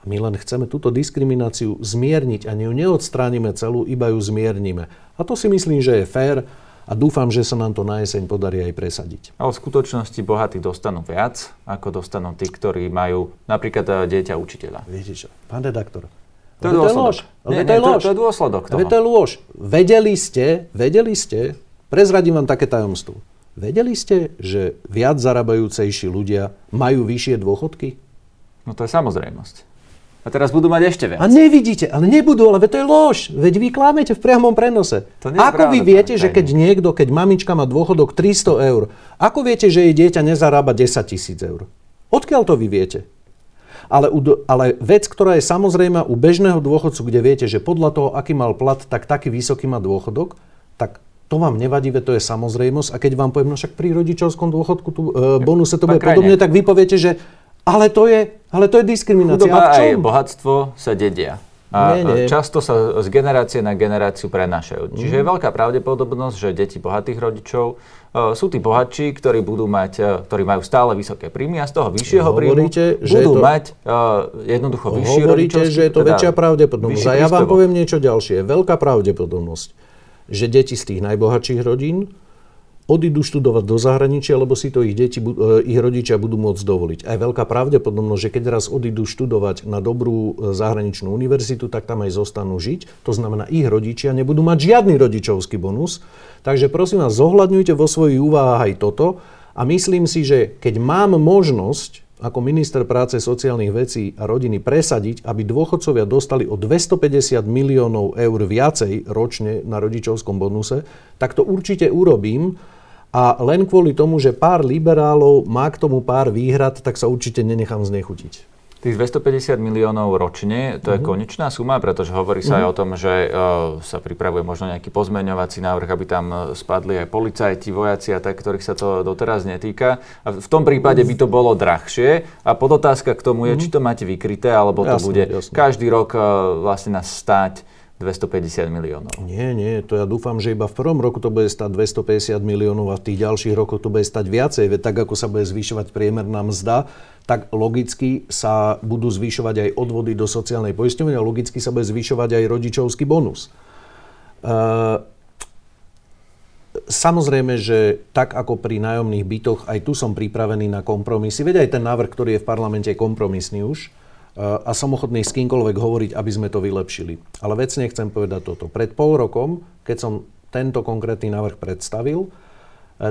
A my len chceme túto diskrimináciu zmierniť a ju neodstránime celú, iba ju zmiernime. A to si myslím, že je fér a dúfam, že sa nám to na jeseň podarí aj presadiť. Ale v skutočnosti bohatí dostanú viac, ako dostanú tí, ktorí majú napríklad e, dieťa učiteľa. Viete čo, pán redaktor, to je dôsledok. Nie, to je lož. To, je dôsledok toho. To je lož. Vedeli ste, vedeli ste, prezradím vám také tajomstvo. Vedeli ste, že viac zarábajúcejší ľudia majú vyššie dôchodky? No to je samozrejmosť. A teraz budú mať ešte viac. A nevidíte, ale nebudú, ale to je lož. Veď vy klámete v priamom prenose. To nie ako pravda, vy viete, že keď niekto, keď mamička má dôchodok 300 eur, ako viete, že jej dieťa nezarába 10 tisíc eur? Odkiaľ to vy viete? Ale, ale vec, ktorá je samozrejme u bežného dôchodcu, kde viete, že podľa toho, aký mal plat, tak taký vysoký má dôchodok, tak to vám nevadí, to je samozrejmosť. A keď vám poviem, no však pri rodičovskom dôchodku tu, e, bonuse to bude podobne, tak vy poviete, že ale to je, ale to je diskriminácia. Chudoba aj bohatstvo sa dedia. A nie, nie. často sa z generácie na generáciu prenášajú. Čiže je mhm. veľká pravdepodobnosť, že deti bohatých rodičov sú tí bohatší, ktorí budú mať, uh, ktorí majú stále vysoké príjmy a z toho vyššieho príjmu budú to, mať uh, jednoducho vyšší Hovoríte, že je to teda väčšia pravdepodobnosť. A ja vám poviem niečo ďalšie. Veľká pravdepodobnosť, že deti z tých najbohatších rodín odídu študovať do zahraničia, lebo si to ich, deti, e, ich rodičia budú môcť dovoliť. Aj veľká pravdepodobnosť, že keď raz odídu študovať na dobrú e, zahraničnú univerzitu, tak tam aj zostanú žiť. To znamená, ich rodičia nebudú mať žiadny rodičovský bonus. Takže prosím vás, zohľadňujte vo svojich úvahách aj toto. A myslím si, že keď mám možnosť ako minister práce, sociálnych vecí a rodiny presadiť, aby dôchodcovia dostali o 250 miliónov eur viacej ročne na rodičovskom bonuse, tak to určite urobím. A len kvôli tomu, že pár liberálov má k tomu pár výhrad, tak sa určite nenechám znechutiť. Tých 250 miliónov ročne, to je uh-huh. konečná suma, pretože hovorí sa uh-huh. aj o tom, že uh, sa pripravuje možno nejaký pozmeňovací návrh, aby tam e, spadli aj policajti, vojaci a tak, ktorých sa to doteraz netýka. A v tom prípade by to bolo drahšie. A podotázka k tomu je, uh-huh. či to máte vykryté, alebo to jasne, bude jasne. každý rok uh, vlastne nás stáť 250 miliónov. Nie, nie, to ja dúfam, že iba v prvom roku to bude stať 250 miliónov a v tých ďalších rokoch to bude stať viacej. Veď tak, ako sa bude zvyšovať priemerná mzda, tak logicky sa budú zvyšovať aj odvody do sociálnej poisťovne a logicky sa bude zvyšovať aj rodičovský bonus. Uh, Samozrejme, že tak ako pri nájomných bytoch, aj tu som pripravený na kompromisy. Veď aj ten návrh, ktorý je v parlamente, je kompromisný už a som ochotný s kýmkoľvek hovoriť, aby sme to vylepšili. Ale vecne chcem povedať toto. Pred pol rokom, keď som tento konkrétny návrh predstavil, e,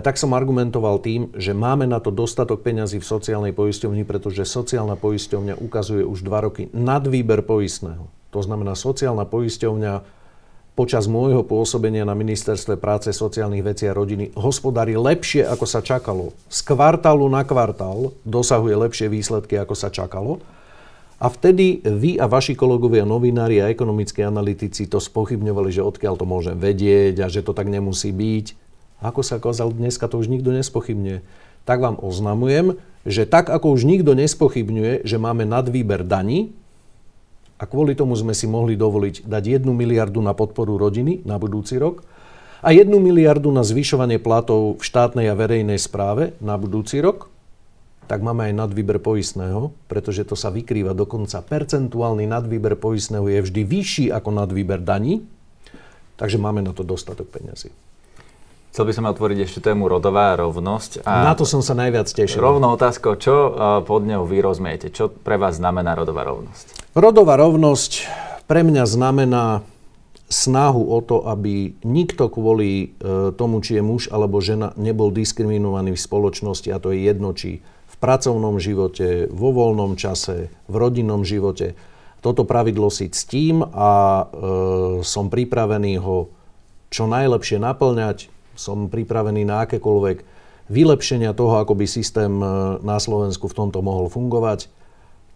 tak som argumentoval tým, že máme na to dostatok peňazí v sociálnej poisťovni, pretože sociálna poisťovňa ukazuje už dva roky nadvýber poistného. To znamená, sociálna poisťovňa počas môjho pôsobenia na Ministerstve práce, sociálnych vecí a rodiny hospodári lepšie, ako sa čakalo. Z kvartálu na kvartál dosahuje lepšie výsledky, ako sa čakalo. A vtedy vy a vaši kolegovia novinári a ekonomickí analytici to spochybňovali, že odkiaľ to môžem vedieť a že to tak nemusí byť. Ako sa kázal, dneska to už nikto nespochybňuje. Tak vám oznamujem, že tak ako už nikto nespochybňuje, že máme nadvýber daní, a kvôli tomu sme si mohli dovoliť dať 1 miliardu na podporu rodiny na budúci rok a 1 miliardu na zvyšovanie platov v štátnej a verejnej správe na budúci rok, tak máme aj nadvýber poistného, pretože to sa vykrýva dokonca. Percentuálny nadvýber poistného je vždy vyšší ako nadvýber daní, takže máme na to dostatok peniazy. Chcel by som otvoriť ešte tému rodová rovnosť. A na to som sa najviac tešil. Rovno otázka, čo e, pod ňou vy rozumiete? Čo pre vás znamená rodová rovnosť? Rodová rovnosť pre mňa znamená snahu o to, aby nikto kvôli e, tomu, či je muž alebo žena, nebol diskriminovaný v spoločnosti a to je jedno, či pracovnom živote, vo voľnom čase, v rodinnom živote. Toto pravidlo si ctím a e, som pripravený ho čo najlepšie naplňať. Som pripravený na akékoľvek vylepšenia toho, ako by systém e, na Slovensku v tomto mohol fungovať.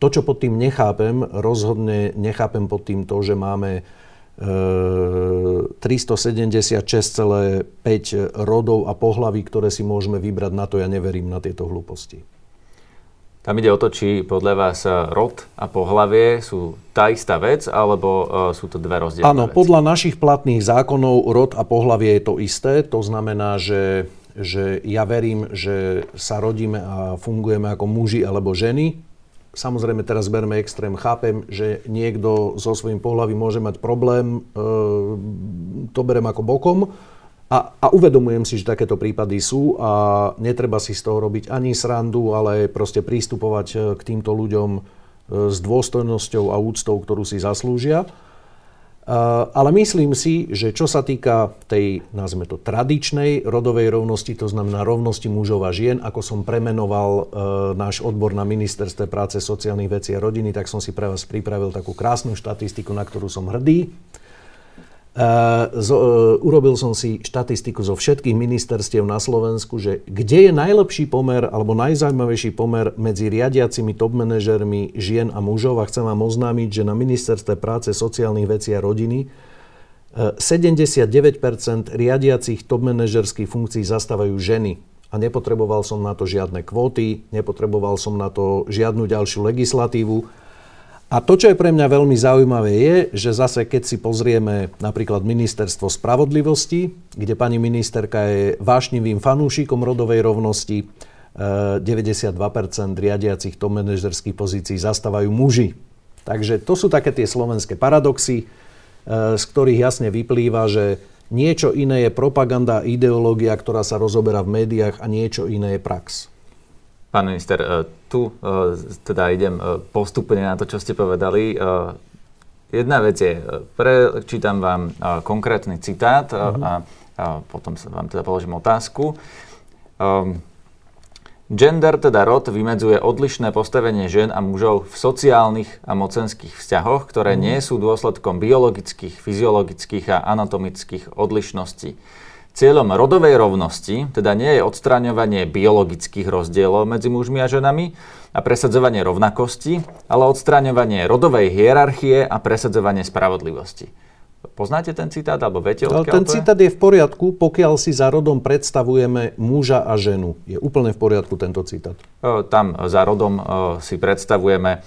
To, čo pod tým nechápem, rozhodne nechápem pod tým to, že máme 376,5 e, rodov a pohlaví, ktoré si môžeme vybrať na to, ja neverím na tieto hlúposti. Tam ide o to, či podľa vás eh, rod a pohlavie sú tá istá vec, alebo uh, sú to dve rozdielne Áno, podľa našich platných zákonov rod a pohlavie je to isté. To znamená, že, že ja verím, že sa rodíme a fungujeme ako muži alebo ženy. Samozrejme, teraz berme extrém. Chápem, že niekto so svojím pohľavím môže mať problém. E, to berem ako bokom a, a uvedomujem si, že takéto prípady sú a netreba si z toho robiť ani srandu, ale proste prístupovať e, k týmto ľuďom e, s dôstojnosťou a úctou, ktorú si zaslúžia. E, ale myslím si, že čo sa týka tej, nazvime to, tradičnej rodovej rovnosti, to znamená rovnosti mužov a žien, ako som premenoval náš odbor na Ministerstve práce, sociálnych vecí a rodiny, tak som si pre vás pripravil takú krásnu štatistiku, na ktorú som hrdý. Uh, zo, uh, urobil som si štatistiku zo všetkých ministerstiev na Slovensku, že kde je najlepší pomer alebo najzaujímavejší pomer medzi riadiacimi top manažermi žien a mužov a chcem vám oznámiť, že na ministerstve práce, sociálnych vecí a rodiny uh, 79% riadiacich top manažerských funkcií zastávajú ženy. A nepotreboval som na to žiadne kvóty, nepotreboval som na to žiadnu ďalšiu legislatívu a to, čo je pre mňa veľmi zaujímavé, je, že zase keď si pozrieme napríklad Ministerstvo spravodlivosti, kde pani ministerka je vášnivým fanúšikom rodovej rovnosti, 92% eh, riadiacich to manažerských pozícií zastávajú muži. Takže to sú také tie slovenské paradoxy, eh, z ktorých jasne vyplýva, že Niečo iné je propaganda, ideológia, ktorá sa rozoberá v médiách a niečo iné je prax. Pán minister, e, tu e, teda idem e, postupne na to, čo ste povedali. Jedna vec je, prečítam vám konkrétny citát uh-huh. a, a potom sa vám teda položím otázku. Um, Gender, teda rod, vymedzuje odlišné postavenie žien a mužov v sociálnych a mocenských vzťahoch, ktoré mhm. nie sú dôsledkom biologických, fyziologických a anatomických odlišností. Cieľom rodovej rovnosti teda nie je odstraňovanie biologických rozdielov medzi mužmi a ženami a presadzovanie rovnakosti, ale odstraňovanie rodovej hierarchie a presadzovanie spravodlivosti. Poznáte ten citát, alebo viete, odkiaľ Ten to je? citát je v poriadku, pokiaľ si za rodom predstavujeme muža a ženu. Je úplne v poriadku tento citát. Tam za rodom si predstavujeme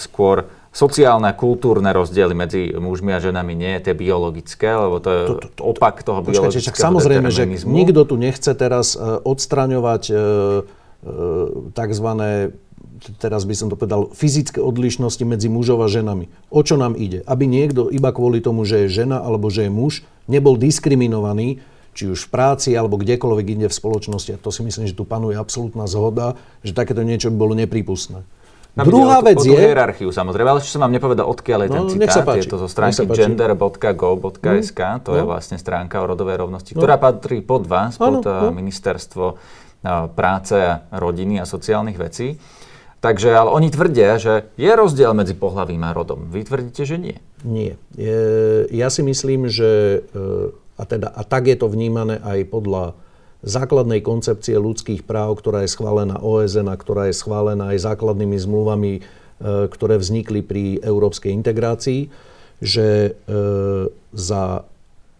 skôr sociálne a kultúrne rozdiely medzi mužmi a ženami, nie je tie biologické, lebo to je to, to, to, opak toho Počkajte, biologického Samozrejme, že nikto tu nechce teraz odstraňovať e, e, takzvané teraz by som to povedal, fyzické odlišnosti medzi mužov a ženami. O čo nám ide? Aby niekto iba kvôli tomu, že je žena alebo že je muž, nebol diskriminovaný, či už v práci alebo kdekoľvek inde v spoločnosti. A to si myslím, že tu panuje absolútna zhoda, že takéto niečo by bolo neprípustné. Tam Druhá vec o, o je... hierarchiu samozrejme, ale čo som vám nepovedal, odkiaľ je ten no, citát, je to zo stránky gender.go.sk, to no. je vlastne stránka o rodovej rovnosti, no. ktorá patrí pod vás, pod ano, no. ministerstvo práce a rodiny a sociálnych vecí. Takže, ale oni tvrdia, že je rozdiel medzi pohľavím a rodom. Vy tvrdíte, že nie. Nie. Je, ja si myslím, že e, a, teda, a tak je to vnímané aj podľa základnej koncepcie ľudských práv, ktorá je schválená OSN a ktorá je schválená aj základnými zmluvami, e, ktoré vznikli pri európskej integrácii, že e, za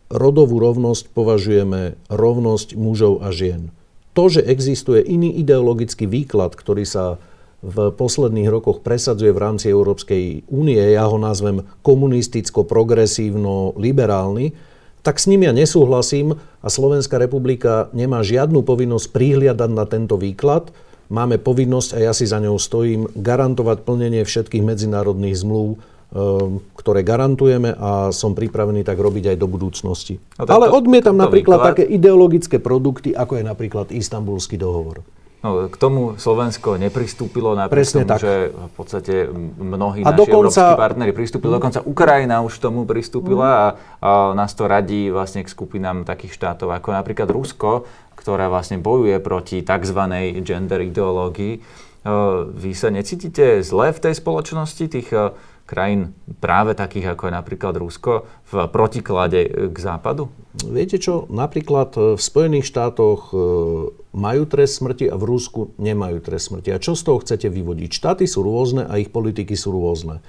rodovú rovnosť považujeme rovnosť mužov a žien. To, že existuje iný ideologický výklad, ktorý sa v posledných rokoch presadzuje v rámci Európskej únie, ja ho nazvem komunisticko-progresívno-liberálny, tak s ním ja nesúhlasím a Slovenská republika nemá žiadnu povinnosť prihliadať na tento výklad. Máme povinnosť, a ja si za ňou stojím, garantovať plnenie všetkých medzinárodných zmluv, ehm, ktoré garantujeme a som pripravený tak robiť aj do budúcnosti. Ale odmietam napríklad výklad... také ideologické produkty, ako je napríklad Istanbulský dohovor. No, k tomu Slovensko nepristúpilo napriek Presne tomu, tak. že v podstate mnohí a naši dokonca... európsky partnery pristúpili. Mm. Dokonca Ukrajina už tomu pristúpila mm. a, a nás to radí vlastne k skupinám takých štátov ako napríklad Rusko, ktoré vlastne bojuje proti tzv. gender ideológii. Vy sa necítite zle v tej spoločnosti tých krajín práve takých ako je napríklad Rusko v protiklade k západu? Viete čo, napríklad v Spojených štátoch e, majú trest smrti a v Rusku nemajú trest smrti. A čo z toho chcete vyvodiť? Štáty sú rôzne a ich politiky sú rôzne.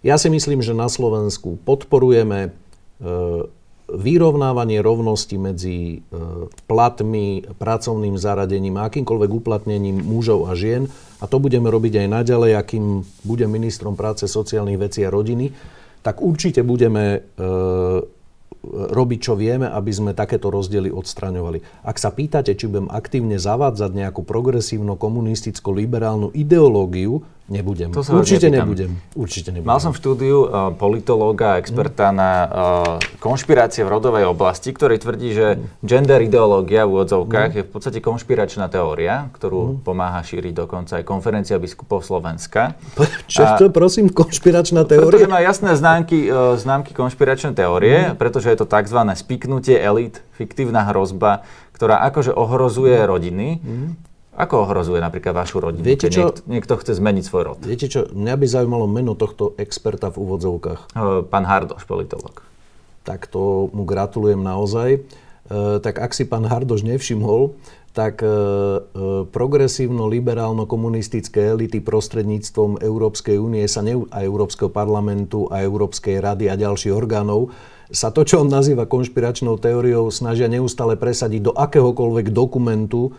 Ja si myslím, že na Slovensku podporujeme e, vyrovnávanie rovnosti medzi e, platmi, pracovným zaradením a akýmkoľvek uplatnením mužov a žien. A to budeme robiť aj naďalej, akým budem ministrom práce, sociálnych vecí a rodiny. Tak určite budeme e, robiť, čo vieme, aby sme takéto rozdiely odstraňovali. Ak sa pýtate, či budem aktívne zavádzať nejakú progresívno-komunisticko-liberálnu ideológiu, Nebudem. To Určite nebudem. Určite nebudem. Mal som v štúdiu uh, politológa, experta mm. na uh, konšpirácie v rodovej oblasti, ktorý tvrdí, že gender ideológia v úvodzovkách mm. je v podstate konšpiračná teória, ktorú mm. pomáha šíriť dokonca aj konferencia biskupov Slovenska. Čo to prosím, konšpiračná teória? Pretože má jasné známky, uh, známky konšpiračnej teórie, mm. pretože je to tzv. spiknutie elít, fiktívna hrozba, ktorá akože ohrozuje mm. rodiny. Mm. Ako ohrozuje napríklad vašu rodinu, Viete, čo, niekto, niekto chce zmeniť svoj rod? Viete čo, mňa by zaujímalo meno tohto experta v úvodzovkách. Pán Hardoš, politolog. Tak to mu gratulujem naozaj. E, tak ak si pán Hardoš nevšimol, tak e, e, progresívno-liberálno-komunistické elity prostredníctvom Európskej únie sa ne, a Európskeho parlamentu a Európskej rady a ďalších orgánov sa to, čo on nazýva konšpiračnou teóriou, snažia neustále presadiť do akéhokoľvek dokumentu,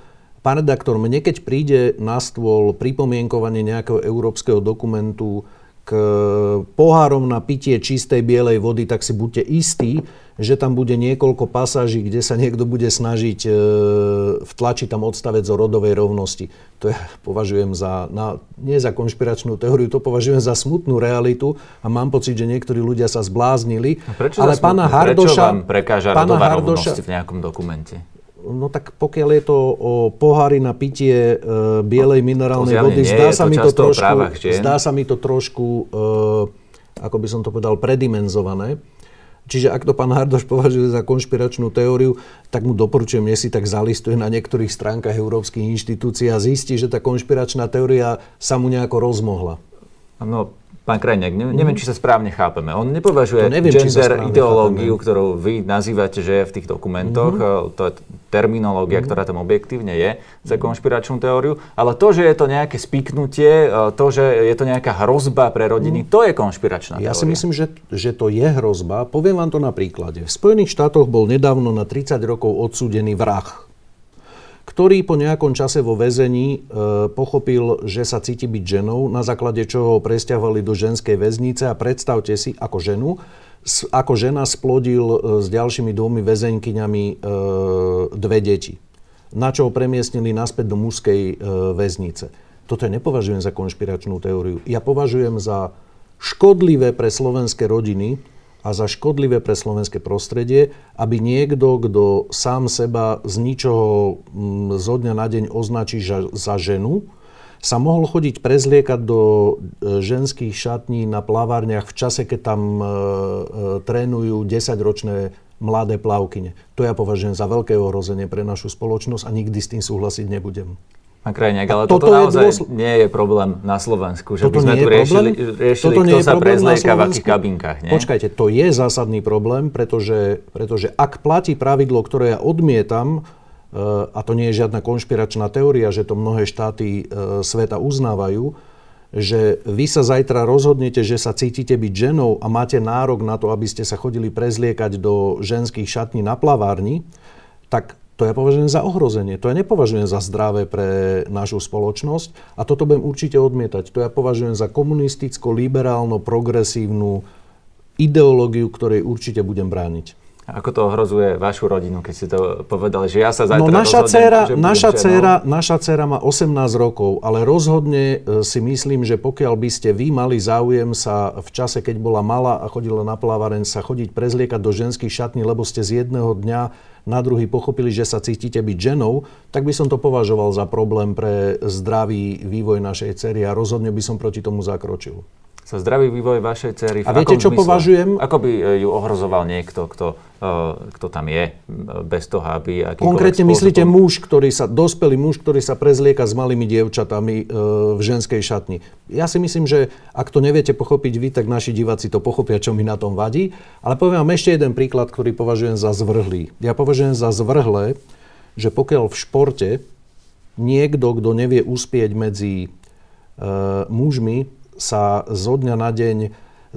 Pán redaktor, mne keď príde na stôl pripomienkovanie nejakého európskeho dokumentu, k pohárom na pitie čistej bielej vody, tak si buďte istí, že tam bude niekoľko pasáží, kde sa niekto bude snažiť e, vtlačiť tam odstavec o rodovej rovnosti. To ja považujem za, na, nie za konšpiračnú teóriu, to považujem za smutnú realitu a mám pocit, že niektorí ľdia sa zbláznili. A prečo ale pána Hardoša, prečo vám prekáža pána rodová Hardoša, rovnosť v nejakom dokumente? No tak pokiaľ je to o pohári na pitie e, bielej minerálnej vody, zdá sa, mi to trošku, zdá sa mi to trošku, e, ako by som to povedal, predimenzované. Čiže ak to pán Hardoš považuje za konšpiračnú teóriu, tak mu doporučujem, nech si tak zalistuje na niektorých stránkach európskych inštitúcií a zistí, že tá konšpiračná teória sa mu nejako rozmohla. No, Pán Krajniak, ne, neviem, či sa správne chápeme. On nepovažuje neviem, gender ideológiu, chápeme. ktorú vy nazývate, že je v tých dokumentoch, mm-hmm. to je terminológia, mm-hmm. ktorá tam objektívne je, za konšpiračnú teóriu, ale to, že je to nejaké spiknutie, e, to, že je to nejaká hrozba pre rodiny, mm. to je konšpiračná teória. Ja si myslím, že, že to je hrozba. Poviem vám to na príklade. V Spojených štátoch bol nedávno na 30 rokov odsúdený vrah ktorý po nejakom čase vo väzení e, pochopil, že sa cíti byť ženou, na základe čoho ho presťahovali do ženskej väznice a predstavte si, ako ženu, s, ako žena splodil e, s ďalšími dvomi väzeňkyňami e, dve deti. Na čo ho premiestnili naspäť do mužskej e, väznice. Toto ja nepovažujem za konšpiračnú teóriu. Ja považujem za škodlivé pre slovenské rodiny, a za škodlivé pre slovenské prostredie, aby niekto, kto sám seba z ničoho mm, zo dňa na deň označí za ženu, sa mohol chodiť prezliekať do e, ženských šatní na plavárniach v čase, keď tam e, e, trénujú 10-ročné mladé plavkyne. To ja považujem za veľké ohrozenie pre našu spoločnosť a nikdy s tým súhlasiť nebudem. Pán Krajniak, ale toto, toto naozaj dôsl... nie je problém na Slovensku, že toto by sme tu riešili, riešili toto kto sa prezlieka v akých kabinkách. Nie? Počkajte, to je zásadný problém, pretože, pretože ak platí pravidlo, ktoré ja odmietam, eh, a to nie je žiadna konšpiračná teória, že to mnohé štáty eh, sveta uznávajú, že vy sa zajtra rozhodnete, že sa cítite byť ženou a máte nárok na to, aby ste sa chodili prezliekať do ženských šatní na plavárni, tak to ja považujem za ohrozenie. To ja nepovažujem za zdravé pre našu spoločnosť a toto budem určite odmietať. To ja považujem za komunisticko-liberálno-progresívnu ideológiu, ktorej určite budem brániť. Ako to ohrozuje vašu rodinu, keď ste to povedali, že ja sa zajtra no, naša dcéra, naša, dcéra, naša dcéra má 18 rokov, ale rozhodne e, si myslím, že pokiaľ by ste vy mali záujem sa v čase, keď bola malá a chodila na plávareň, sa chodiť prezliekať do ženských šatní, lebo ste z jedného dňa na druhý pochopili, že sa cítite byť ženou, tak by som to považoval za problém pre zdravý vývoj našej cery a rozhodne by som proti tomu zakročil sa zdravý vývoj vašej cery. A viete, čo zmysle? považujem? Ako by e, ju ohrozoval niekto, kto, uh, kto tam je, bez toho, aby... Konkrétne myslíte muž, ktorý sa, dospelý muž, ktorý sa prezlieka s malými dievčatami v ženskej šatni. Ja si myslím, že ak to neviete pochopiť vy, tak naši diváci to pochopia, čo mi na tom vadí. Ale poviem vám ešte jeden príklad, ktorý považujem za zvrhlý. Ja považujem za zvrhlé, že pokiaľ v športe niekto, kto nevie uspieť medzi uh, mužmi, sa zo dňa na deň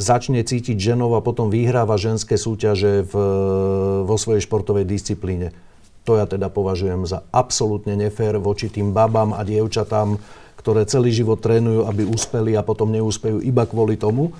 začne cítiť ženou a potom vyhráva ženské súťaže v, vo svojej športovej disciplíne. To ja teda považujem za absolútne nefér voči tým babám a dievčatám, ktoré celý život trénujú, aby uspeli a potom neúspejú iba kvôli tomu,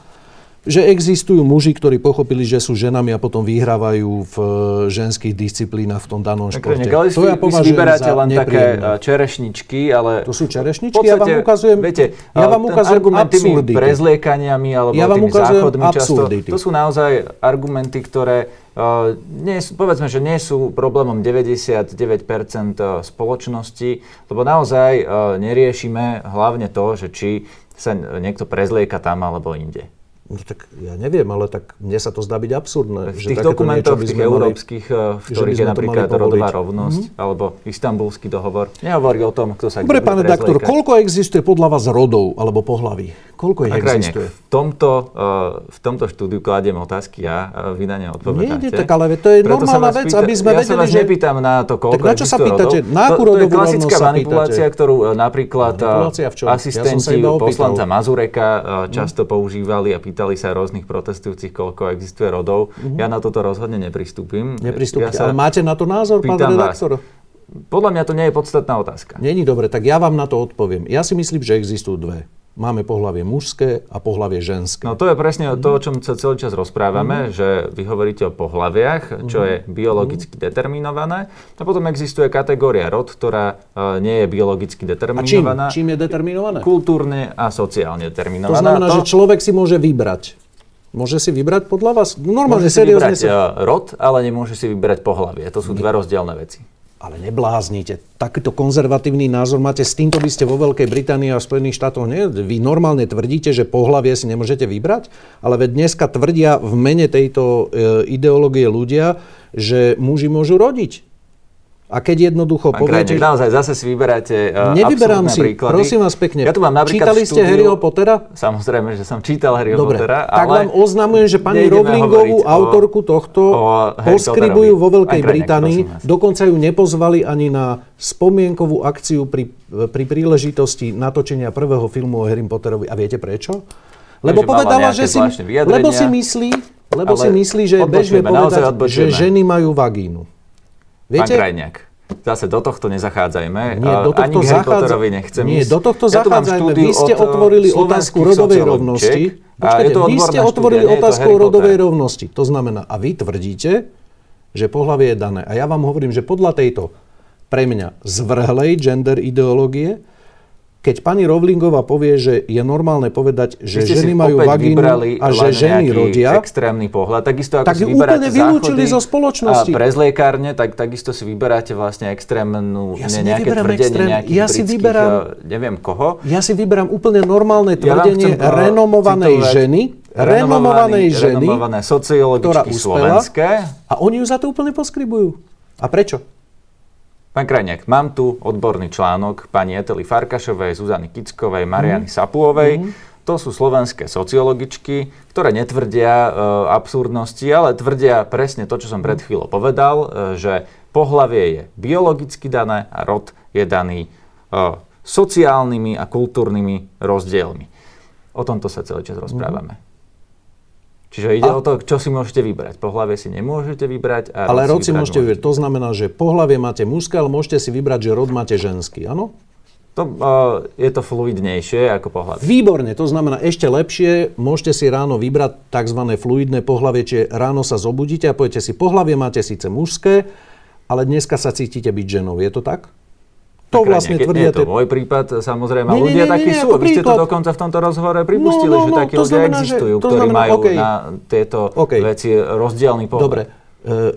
že existujú muži, ktorí pochopili, že sú ženami a potom vyhrávajú v eh, ženských disciplínach v tom danom športe. Ale to ja vy vyberáte len také eh, čerešničky, ale... To sú čerešničky? Podstate, ja vám ukazujem, viete, ja vám ukazujem absurdity. prezliekaniami alebo ja vám tými záchodmi často, to sú naozaj argumenty, ktoré Uh, nie sú, povedzme, že nie sú problémom 99% spoločnosti, lebo naozaj uh, neriešime hlavne to, že či sa niekto prezlieka tam alebo inde. No tak ja neviem, ale tak mne sa to zdá byť absurdné. V tých dokumentoch, v tých európskych, eh, v ktorých je napríklad rodová rovnosť, mm-hmm. alebo istambulský dohovor, nehovorí o tom, kto sa Dobre, pán redaktor, koľko existuje podľa vás rodov alebo pohlaví? Koľko ich existuje? V tomto, uh, v tomto štúdiu kladiem otázky ja, a vy na ne odpovedáte. Nie, tak ale to je Preto normálna vec, aby sme ja vedeli, že... Sa vás nepýtam na to, koľko tak na čo sa pýtate? Rodov. Na akú to, to je klasická manipulácia, ktorú napríklad asistenti poslanca Mazureka často používali a pýtali sa rôznych protestujúcich, koľko existuje rodov. Mm-hmm. Ja na toto rozhodne nepristúpim. Nepristúpite, ja ale máte na to názor, pán redaktor? Podľa mňa to nie je podstatná otázka. Není dobre, tak ja vám na to odpoviem. Ja si myslím, že existujú dve. Máme pohlavie mužské a pohlavie ženské. No to je presne to, o čom sa celý čas rozprávame, mm. že vy hovoríte o pohlaviach, čo je biologicky mm. determinované. A potom existuje kategória rod, ktorá uh, nie je biologicky determinovaná. A čím? Čím je determinované? Kultúrne a sociálne determinovaná. To znamená, to... že človek si môže vybrať. Môže si vybrať podľa vás? Normálne, môže si vybrať sa... E, rod, ale nemôže si vybrať pohlavie. To sú dve rozdielne veci. Ale nebláznite. Takýto konzervatívny názor máte, s týmto by ste vo Veľkej Británii a Spojených štátoch nie. Vy normálne tvrdíte, že pohlavie si nemôžete vybrať, ale veď dneska tvrdia v mene tejto e, ideológie ľudia, že muži môžu rodiť. A keď jednoducho Pán poviete... Krajník, naozaj zase si vyberáte uh, Nevyberám si, príklady. prosím vás pekne. Ja tu mám Čítali ste Harryho Pottera? Samozrejme, že som čítal Harryho Dobre, Pottera, tak vám oznamujem, že pani Rowlingovú, autorku tohto, poskribujú vo Veľkej Británii. Dokonca ju nepozvali ani na spomienkovú akciu pri, pri príležitosti natočenia prvého filmu o Harry Potterovi. A viete prečo? Lebo povedala, že si, lebo si myslí, lebo si myslí, že je bežné povedať, že ženy majú vagínu. Viete? Pán Krajniak, zase do tohto nezachádzajme. Nie, do tohto Ani zachádza... nechcem Nie, do tohto ja zachádzajme. Vy ste otvorili otázku rodovej rovnosti. Počkajte, vy ste otvorili štúdia, otázku rodovej rovnosti. To znamená, a vy tvrdíte, že pohlavie je dané. A ja vám hovorím, že podľa tejto pre mňa zvrhlej gender ideológie keď pani Rovlingová povie, že je normálne povedať, že ženy majú vagínu a že ženy rodia, extrémny pohľad, takisto ako tak si úplne vylúčili zo spoločnosti. A pre zliekárne, tak takisto si vyberáte vlastne extrémnu, ja si nejaké tvrdenie extrém, nejakých ja si vyberám, eh, neviem koho. Ja si vyberám úplne normálne tvrdenie ja renomovanej citovať, ženy, renomovanej ženy, renomované sociologičky slovenské. A oni ju za to úplne poskribujú. A prečo? Pán Krajniak, mám tu odborný článok pani Etely Farkašovej, Zuzany Kickovej, Mariany mm. Sapuovej. Mm. To sú slovenské sociologičky, ktoré netvrdia e, absurdnosti, ale tvrdia presne to, čo som pred chvíľou povedal, e, že pohlavie je biologicky dané a rod je daný e, sociálnymi a kultúrnymi rozdielmi. O tomto sa celý čas rozprávame. Mm. Čiže ide a... o to, čo si môžete vybrať. Pohlavie si nemôžete vybrať. A ale rod si môžete vybrať. To znamená, že pohlavie máte mužské, ale môžete si vybrať, že rod máte ženský, áno? To, uh, je to fluidnejšie ako pohlavie. Výborne, to znamená ešte lepšie, môžete si ráno vybrať tzv. fluidné pohlavie, čiže ráno sa zobudíte a poviete si, pohlavie máte síce mužské, ale dneska sa cítite byť ženou. Je to tak? To vlastne tvrdia... Nie je to môj prípad, samozrejme. Nie, ľudia nie, nie, takí nie, sú. Vy ste to dokonca v tomto rozhovore pripustili, no, no, že no, takí ľudia znamená, existujú, že, ktorí znamená, majú okay. na tieto okay. veci rozdielný pohľad. Dobre, e,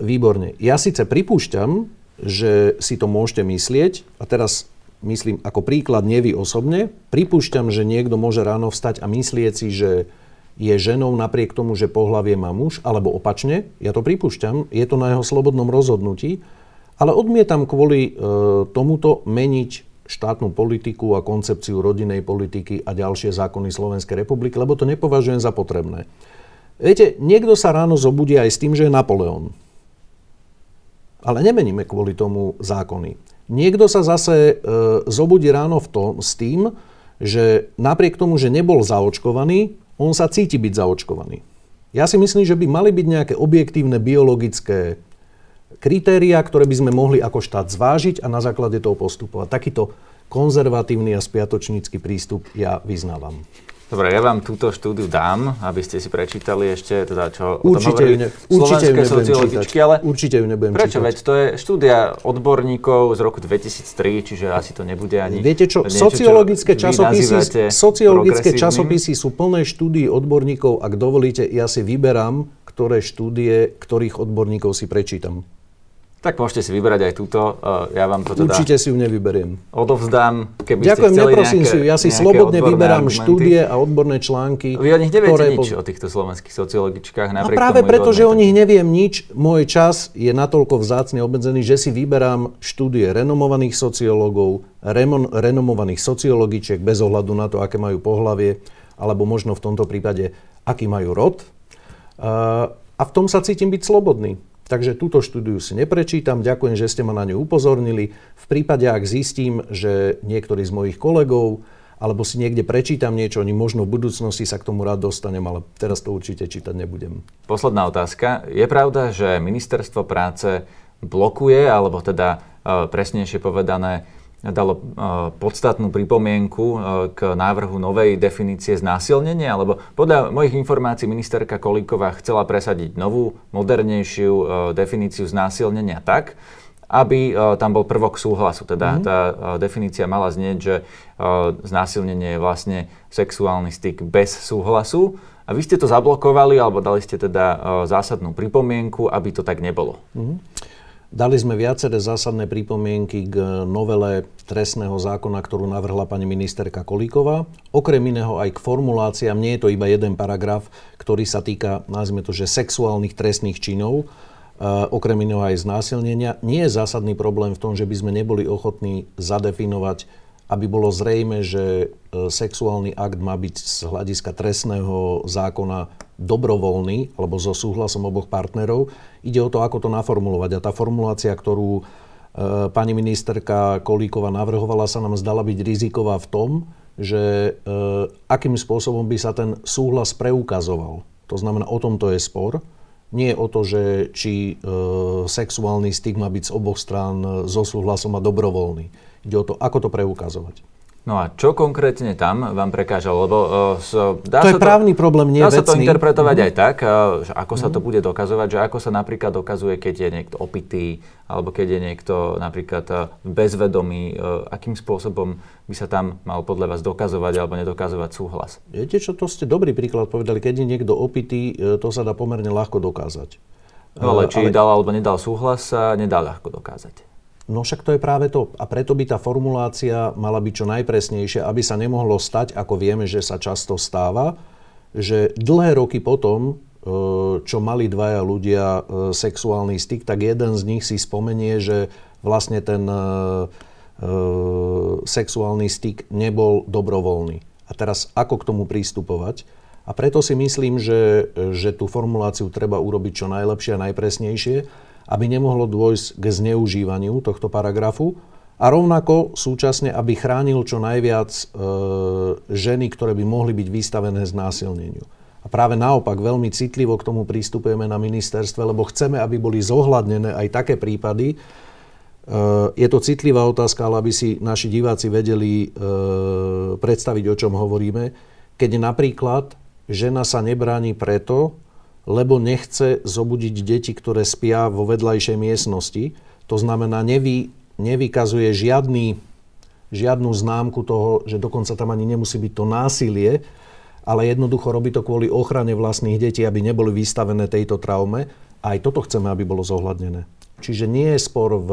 výborne. Ja síce pripúšťam, že si to môžete myslieť, a teraz myslím ako príklad, nie vy osobne, pripúšťam, že niekto môže ráno vstať a myslieť si, že je ženou napriek tomu, že pohlavie má muž, alebo opačne. Ja to pripúšťam, je to na jeho slobodnom rozhodnutí. Ale odmietam kvôli e, tomuto meniť štátnu politiku a koncepciu rodinej politiky a ďalšie zákony Slovenskej republiky, lebo to nepovažujem za potrebné. Viete, niekto sa ráno zobudí aj s tým, že je Napoleon. Ale nemeníme kvôli tomu zákony. Niekto sa zase e, zobudí ráno v tom, s tým, že napriek tomu, že nebol zaočkovaný, on sa cíti byť zaočkovaný. Ja si myslím, že by mali byť nejaké objektívne biologické kritériá, ktoré by sme mohli ako štát zvážiť a na základe toho postupovať. Takýto konzervatívny a spiatočnícky prístup ja vyznávam. Dobre, ja vám túto štúdiu dám, aby ste si prečítali ešte, teda čo určite o tom ne, určite ju sociologičky, ale určite ju nebudem prečo? čítať. Veď to je štúdia odborníkov z roku 2003, čiže asi to nebude ani Viete čo, niečo, sociologické, čo časopisy, sociologické časopisy sú plné štúdií odborníkov. Ak dovolíte, ja si vyberám, ktoré štúdie, ktorých odborníkov si prečítam. Tak môžete si vybrať aj túto. Eh, ja vám to teda Určite si ju nevyberiem. Odovzdám, keby Ďakujem, ste neprosím nejaké, si ju. Ja si slobodne vyberám argumenty. štúdie a odborné články. Vy o nich neviete ktoré nič, o týchto slovenských sociologičkách. No práve preto, že o nich neviem nič, môj čas je natoľko vzácne obmedzený, že si vyberám štúdie renomovaných sociológov, remon, renomovaných sociologičiek bez ohľadu na to, aké majú pohlavie, alebo možno v tomto prípade, aký majú rod. A v tom sa cítim byť slobodný. Takže túto štúdiu si neprečítam. Ďakujem, že ste ma na ňu upozornili. V prípade, ak zistím, že niektorý z mojich kolegov alebo si niekde prečítam niečo, oni možno v budúcnosti sa k tomu rád dostanem, ale teraz to určite čítať nebudem. Posledná otázka. Je pravda, že ministerstvo práce blokuje, alebo teda e, presnejšie povedané, dalo podstatnú pripomienku k návrhu novej definície znásilnenia, lebo podľa mojich informácií ministerka Kolíková chcela presadiť novú, modernejšiu definíciu znásilnenia tak, aby tam bol prvok súhlasu. Teda mm-hmm. tá definícia mala znieť, že znásilnenie je vlastne sexuálny styk bez súhlasu. A vy ste to zablokovali, alebo dali ste teda zásadnú pripomienku, aby to tak nebolo. Mm-hmm. Dali sme viaceré zásadné pripomienky k novele trestného zákona, ktorú navrhla pani ministerka Kolíková. Okrem iného aj k formuláciám, nie je to iba jeden paragraf, ktorý sa týka, nazvime to, že sexuálnych trestných činov, okrem iného aj znásilnenia. Nie je zásadný problém v tom, že by sme neboli ochotní zadefinovať aby bolo zrejme, že e, sexuálny akt má byť z hľadiska trestného zákona dobrovoľný alebo so súhlasom oboch partnerov. Ide o to, ako to naformulovať. A tá formulácia, ktorú e, pani ministerka Kolíková navrhovala, sa nám zdala byť riziková v tom, že e, akým spôsobom by sa ten súhlas preukazoval. To znamená, o tomto je spor. Nie o to, že či e, sexuálny styk má byť z oboch strán so súhlasom a dobrovoľný. Ide o to, ako to preukazovať. No a čo konkrétne tam vám prekážalo? Lebo, uh, dá to je to, právny problém, nie Dá vecný. sa to interpretovať mm-hmm. aj tak, uh, ako mm-hmm. sa to mhm. bude dokazovať, že ako sa napríklad dokazuje, keď je niekto opitý, alebo keď je niekto napríklad uh, bezvedomý, uh, akým spôsobom by sa tam mal podľa vás dokazovať alebo nedokazovať súhlas? Viete čo, to ste dobrý príklad povedali. Keď je niekto opitý, to sa dá pomerne ľahko dokázať. No ale či ale... dal alebo nedal súhlas, sa nedá ľahko dokázať. No však to je práve to. A preto by tá formulácia mala byť čo najpresnejšia, aby sa nemohlo stať, ako vieme, že sa často stáva, že dlhé roky potom, e, čo mali dvaja ľudia e, sexuálny styk, tak jeden z nich si spomenie, že vlastne ten e, sexuálny styk nebol dobrovoľný. A teraz ako k tomu prístupovať? A preto si myslím, že, že tú formuláciu treba urobiť čo najlepšie a najpresnejšie aby nemohlo dôjsť k zneužívaniu tohto paragrafu a rovnako súčasne, aby chránil čo najviac e, ženy, ktoré by mohli byť vystavené znásilneniu. A práve naopak veľmi citlivo k tomu prístupujeme na ministerstve, lebo chceme, aby boli zohľadnené aj také prípady. E, je to citlivá otázka, ale aby si naši diváci vedeli e, predstaviť, o čom hovoríme. Keď napríklad žena sa nebráni preto, lebo nechce zobudiť deti, ktoré spia vo vedľajšej miestnosti. To znamená, nevy, nevykazuje žiadny, žiadnu známku toho, že dokonca tam ani nemusí byť to násilie, ale jednoducho robí to kvôli ochrane vlastných detí, aby neboli vystavené tejto traume. A aj toto chceme, aby bolo zohľadnené. Čiže nie je spor v,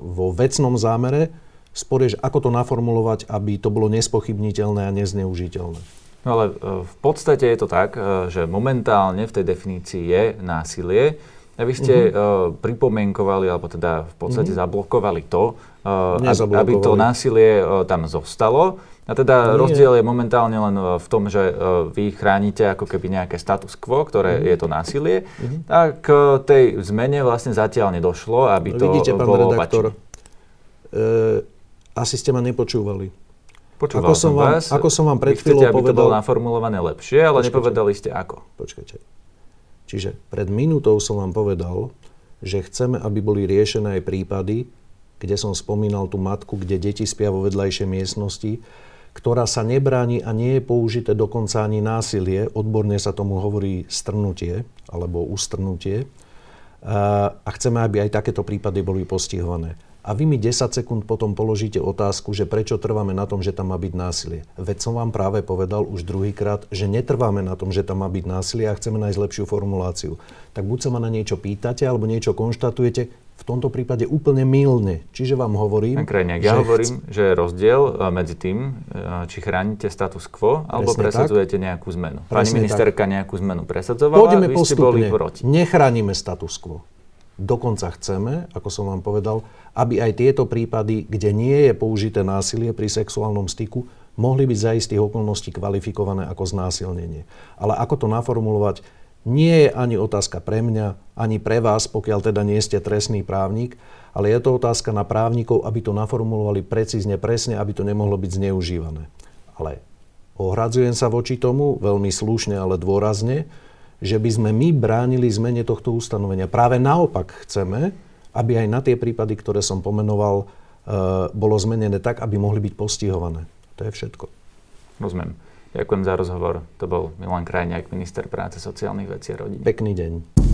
vo vecnom zámere, spor je, ako to naformulovať, aby to bolo nespochybniteľné a nezneužiteľné. No ale e, v podstate je to tak, e, že momentálne v tej definícii je násilie. A vy ste uh-huh. pripomienkovali, alebo teda v podstate uh-huh. zablokovali to, uh, aby to násilie uh, tam zostalo. A teda Nie. rozdiel je momentálne len v tom, že uh, vy chránite ako keby nejaké status quo, ktoré uh-huh. je to násilie. Uh-huh. A k tej zmene vlastne zatiaľ nedošlo, aby to Vidíte, pán bolo redaktor, e, asi ste ma nepočúvali. Počúval ako som, vám, vás. Ako som vám pred chvíľou povedal... aby to bolo naformulované lepšie, ale počkajte, nepovedali ste ako. Počkajte. Čiže pred minútou som vám povedal, že chceme, aby boli riešené aj prípady, kde som spomínal tú matku, kde deti spia vo vedľajšej miestnosti, ktorá sa nebráni a nie je použité dokonca ani násilie, odborne sa tomu hovorí strnutie alebo ustrnutie. A chceme, aby aj takéto prípady boli postihované a vy mi 10 sekúnd potom položíte otázku, že prečo trváme na tom, že tam má byť násilie. Veď som vám práve povedal už druhýkrát, že netrváme na tom, že tam má byť násilie a chceme nájsť lepšiu formuláciu. Tak buď sa ma na niečo pýtate, alebo niečo konštatujete, v tomto prípade úplne mylne. Čiže vám hovorím... Krajniak, ja hovorím, chc... že je rozdiel e, medzi tým, e, či chránite status quo, alebo Presne presadzujete tak. nejakú zmenu. Presne Pani ministerka tak. nejakú zmenu presadzovala, Poďme vy postupne. ste boli proti. Nechránime status quo. Dokonca chceme, ako som vám povedal, aby aj tieto prípady, kde nie je použité násilie pri sexuálnom styku, mohli byť za istých okolností kvalifikované ako znásilnenie. Ale ako to naformulovať, nie je ani otázka pre mňa, ani pre vás, pokiaľ teda nie ste trestný právnik, ale je to otázka na právnikov, aby to naformulovali precízne, presne, aby to nemohlo byť zneužívané. Ale ohradzujem sa voči tomu, veľmi slušne, ale dôrazne, že by sme my bránili zmene tohto ustanovenia. Práve naopak chceme, aby aj na tie prípady, ktoré som pomenoval, bolo zmenené tak, aby mohli byť postihované. To je všetko. Rozumiem. Ďakujem za rozhovor. To bol Milan Krajniak, minister práce, sociálnych vecí a rodín. Pekný deň.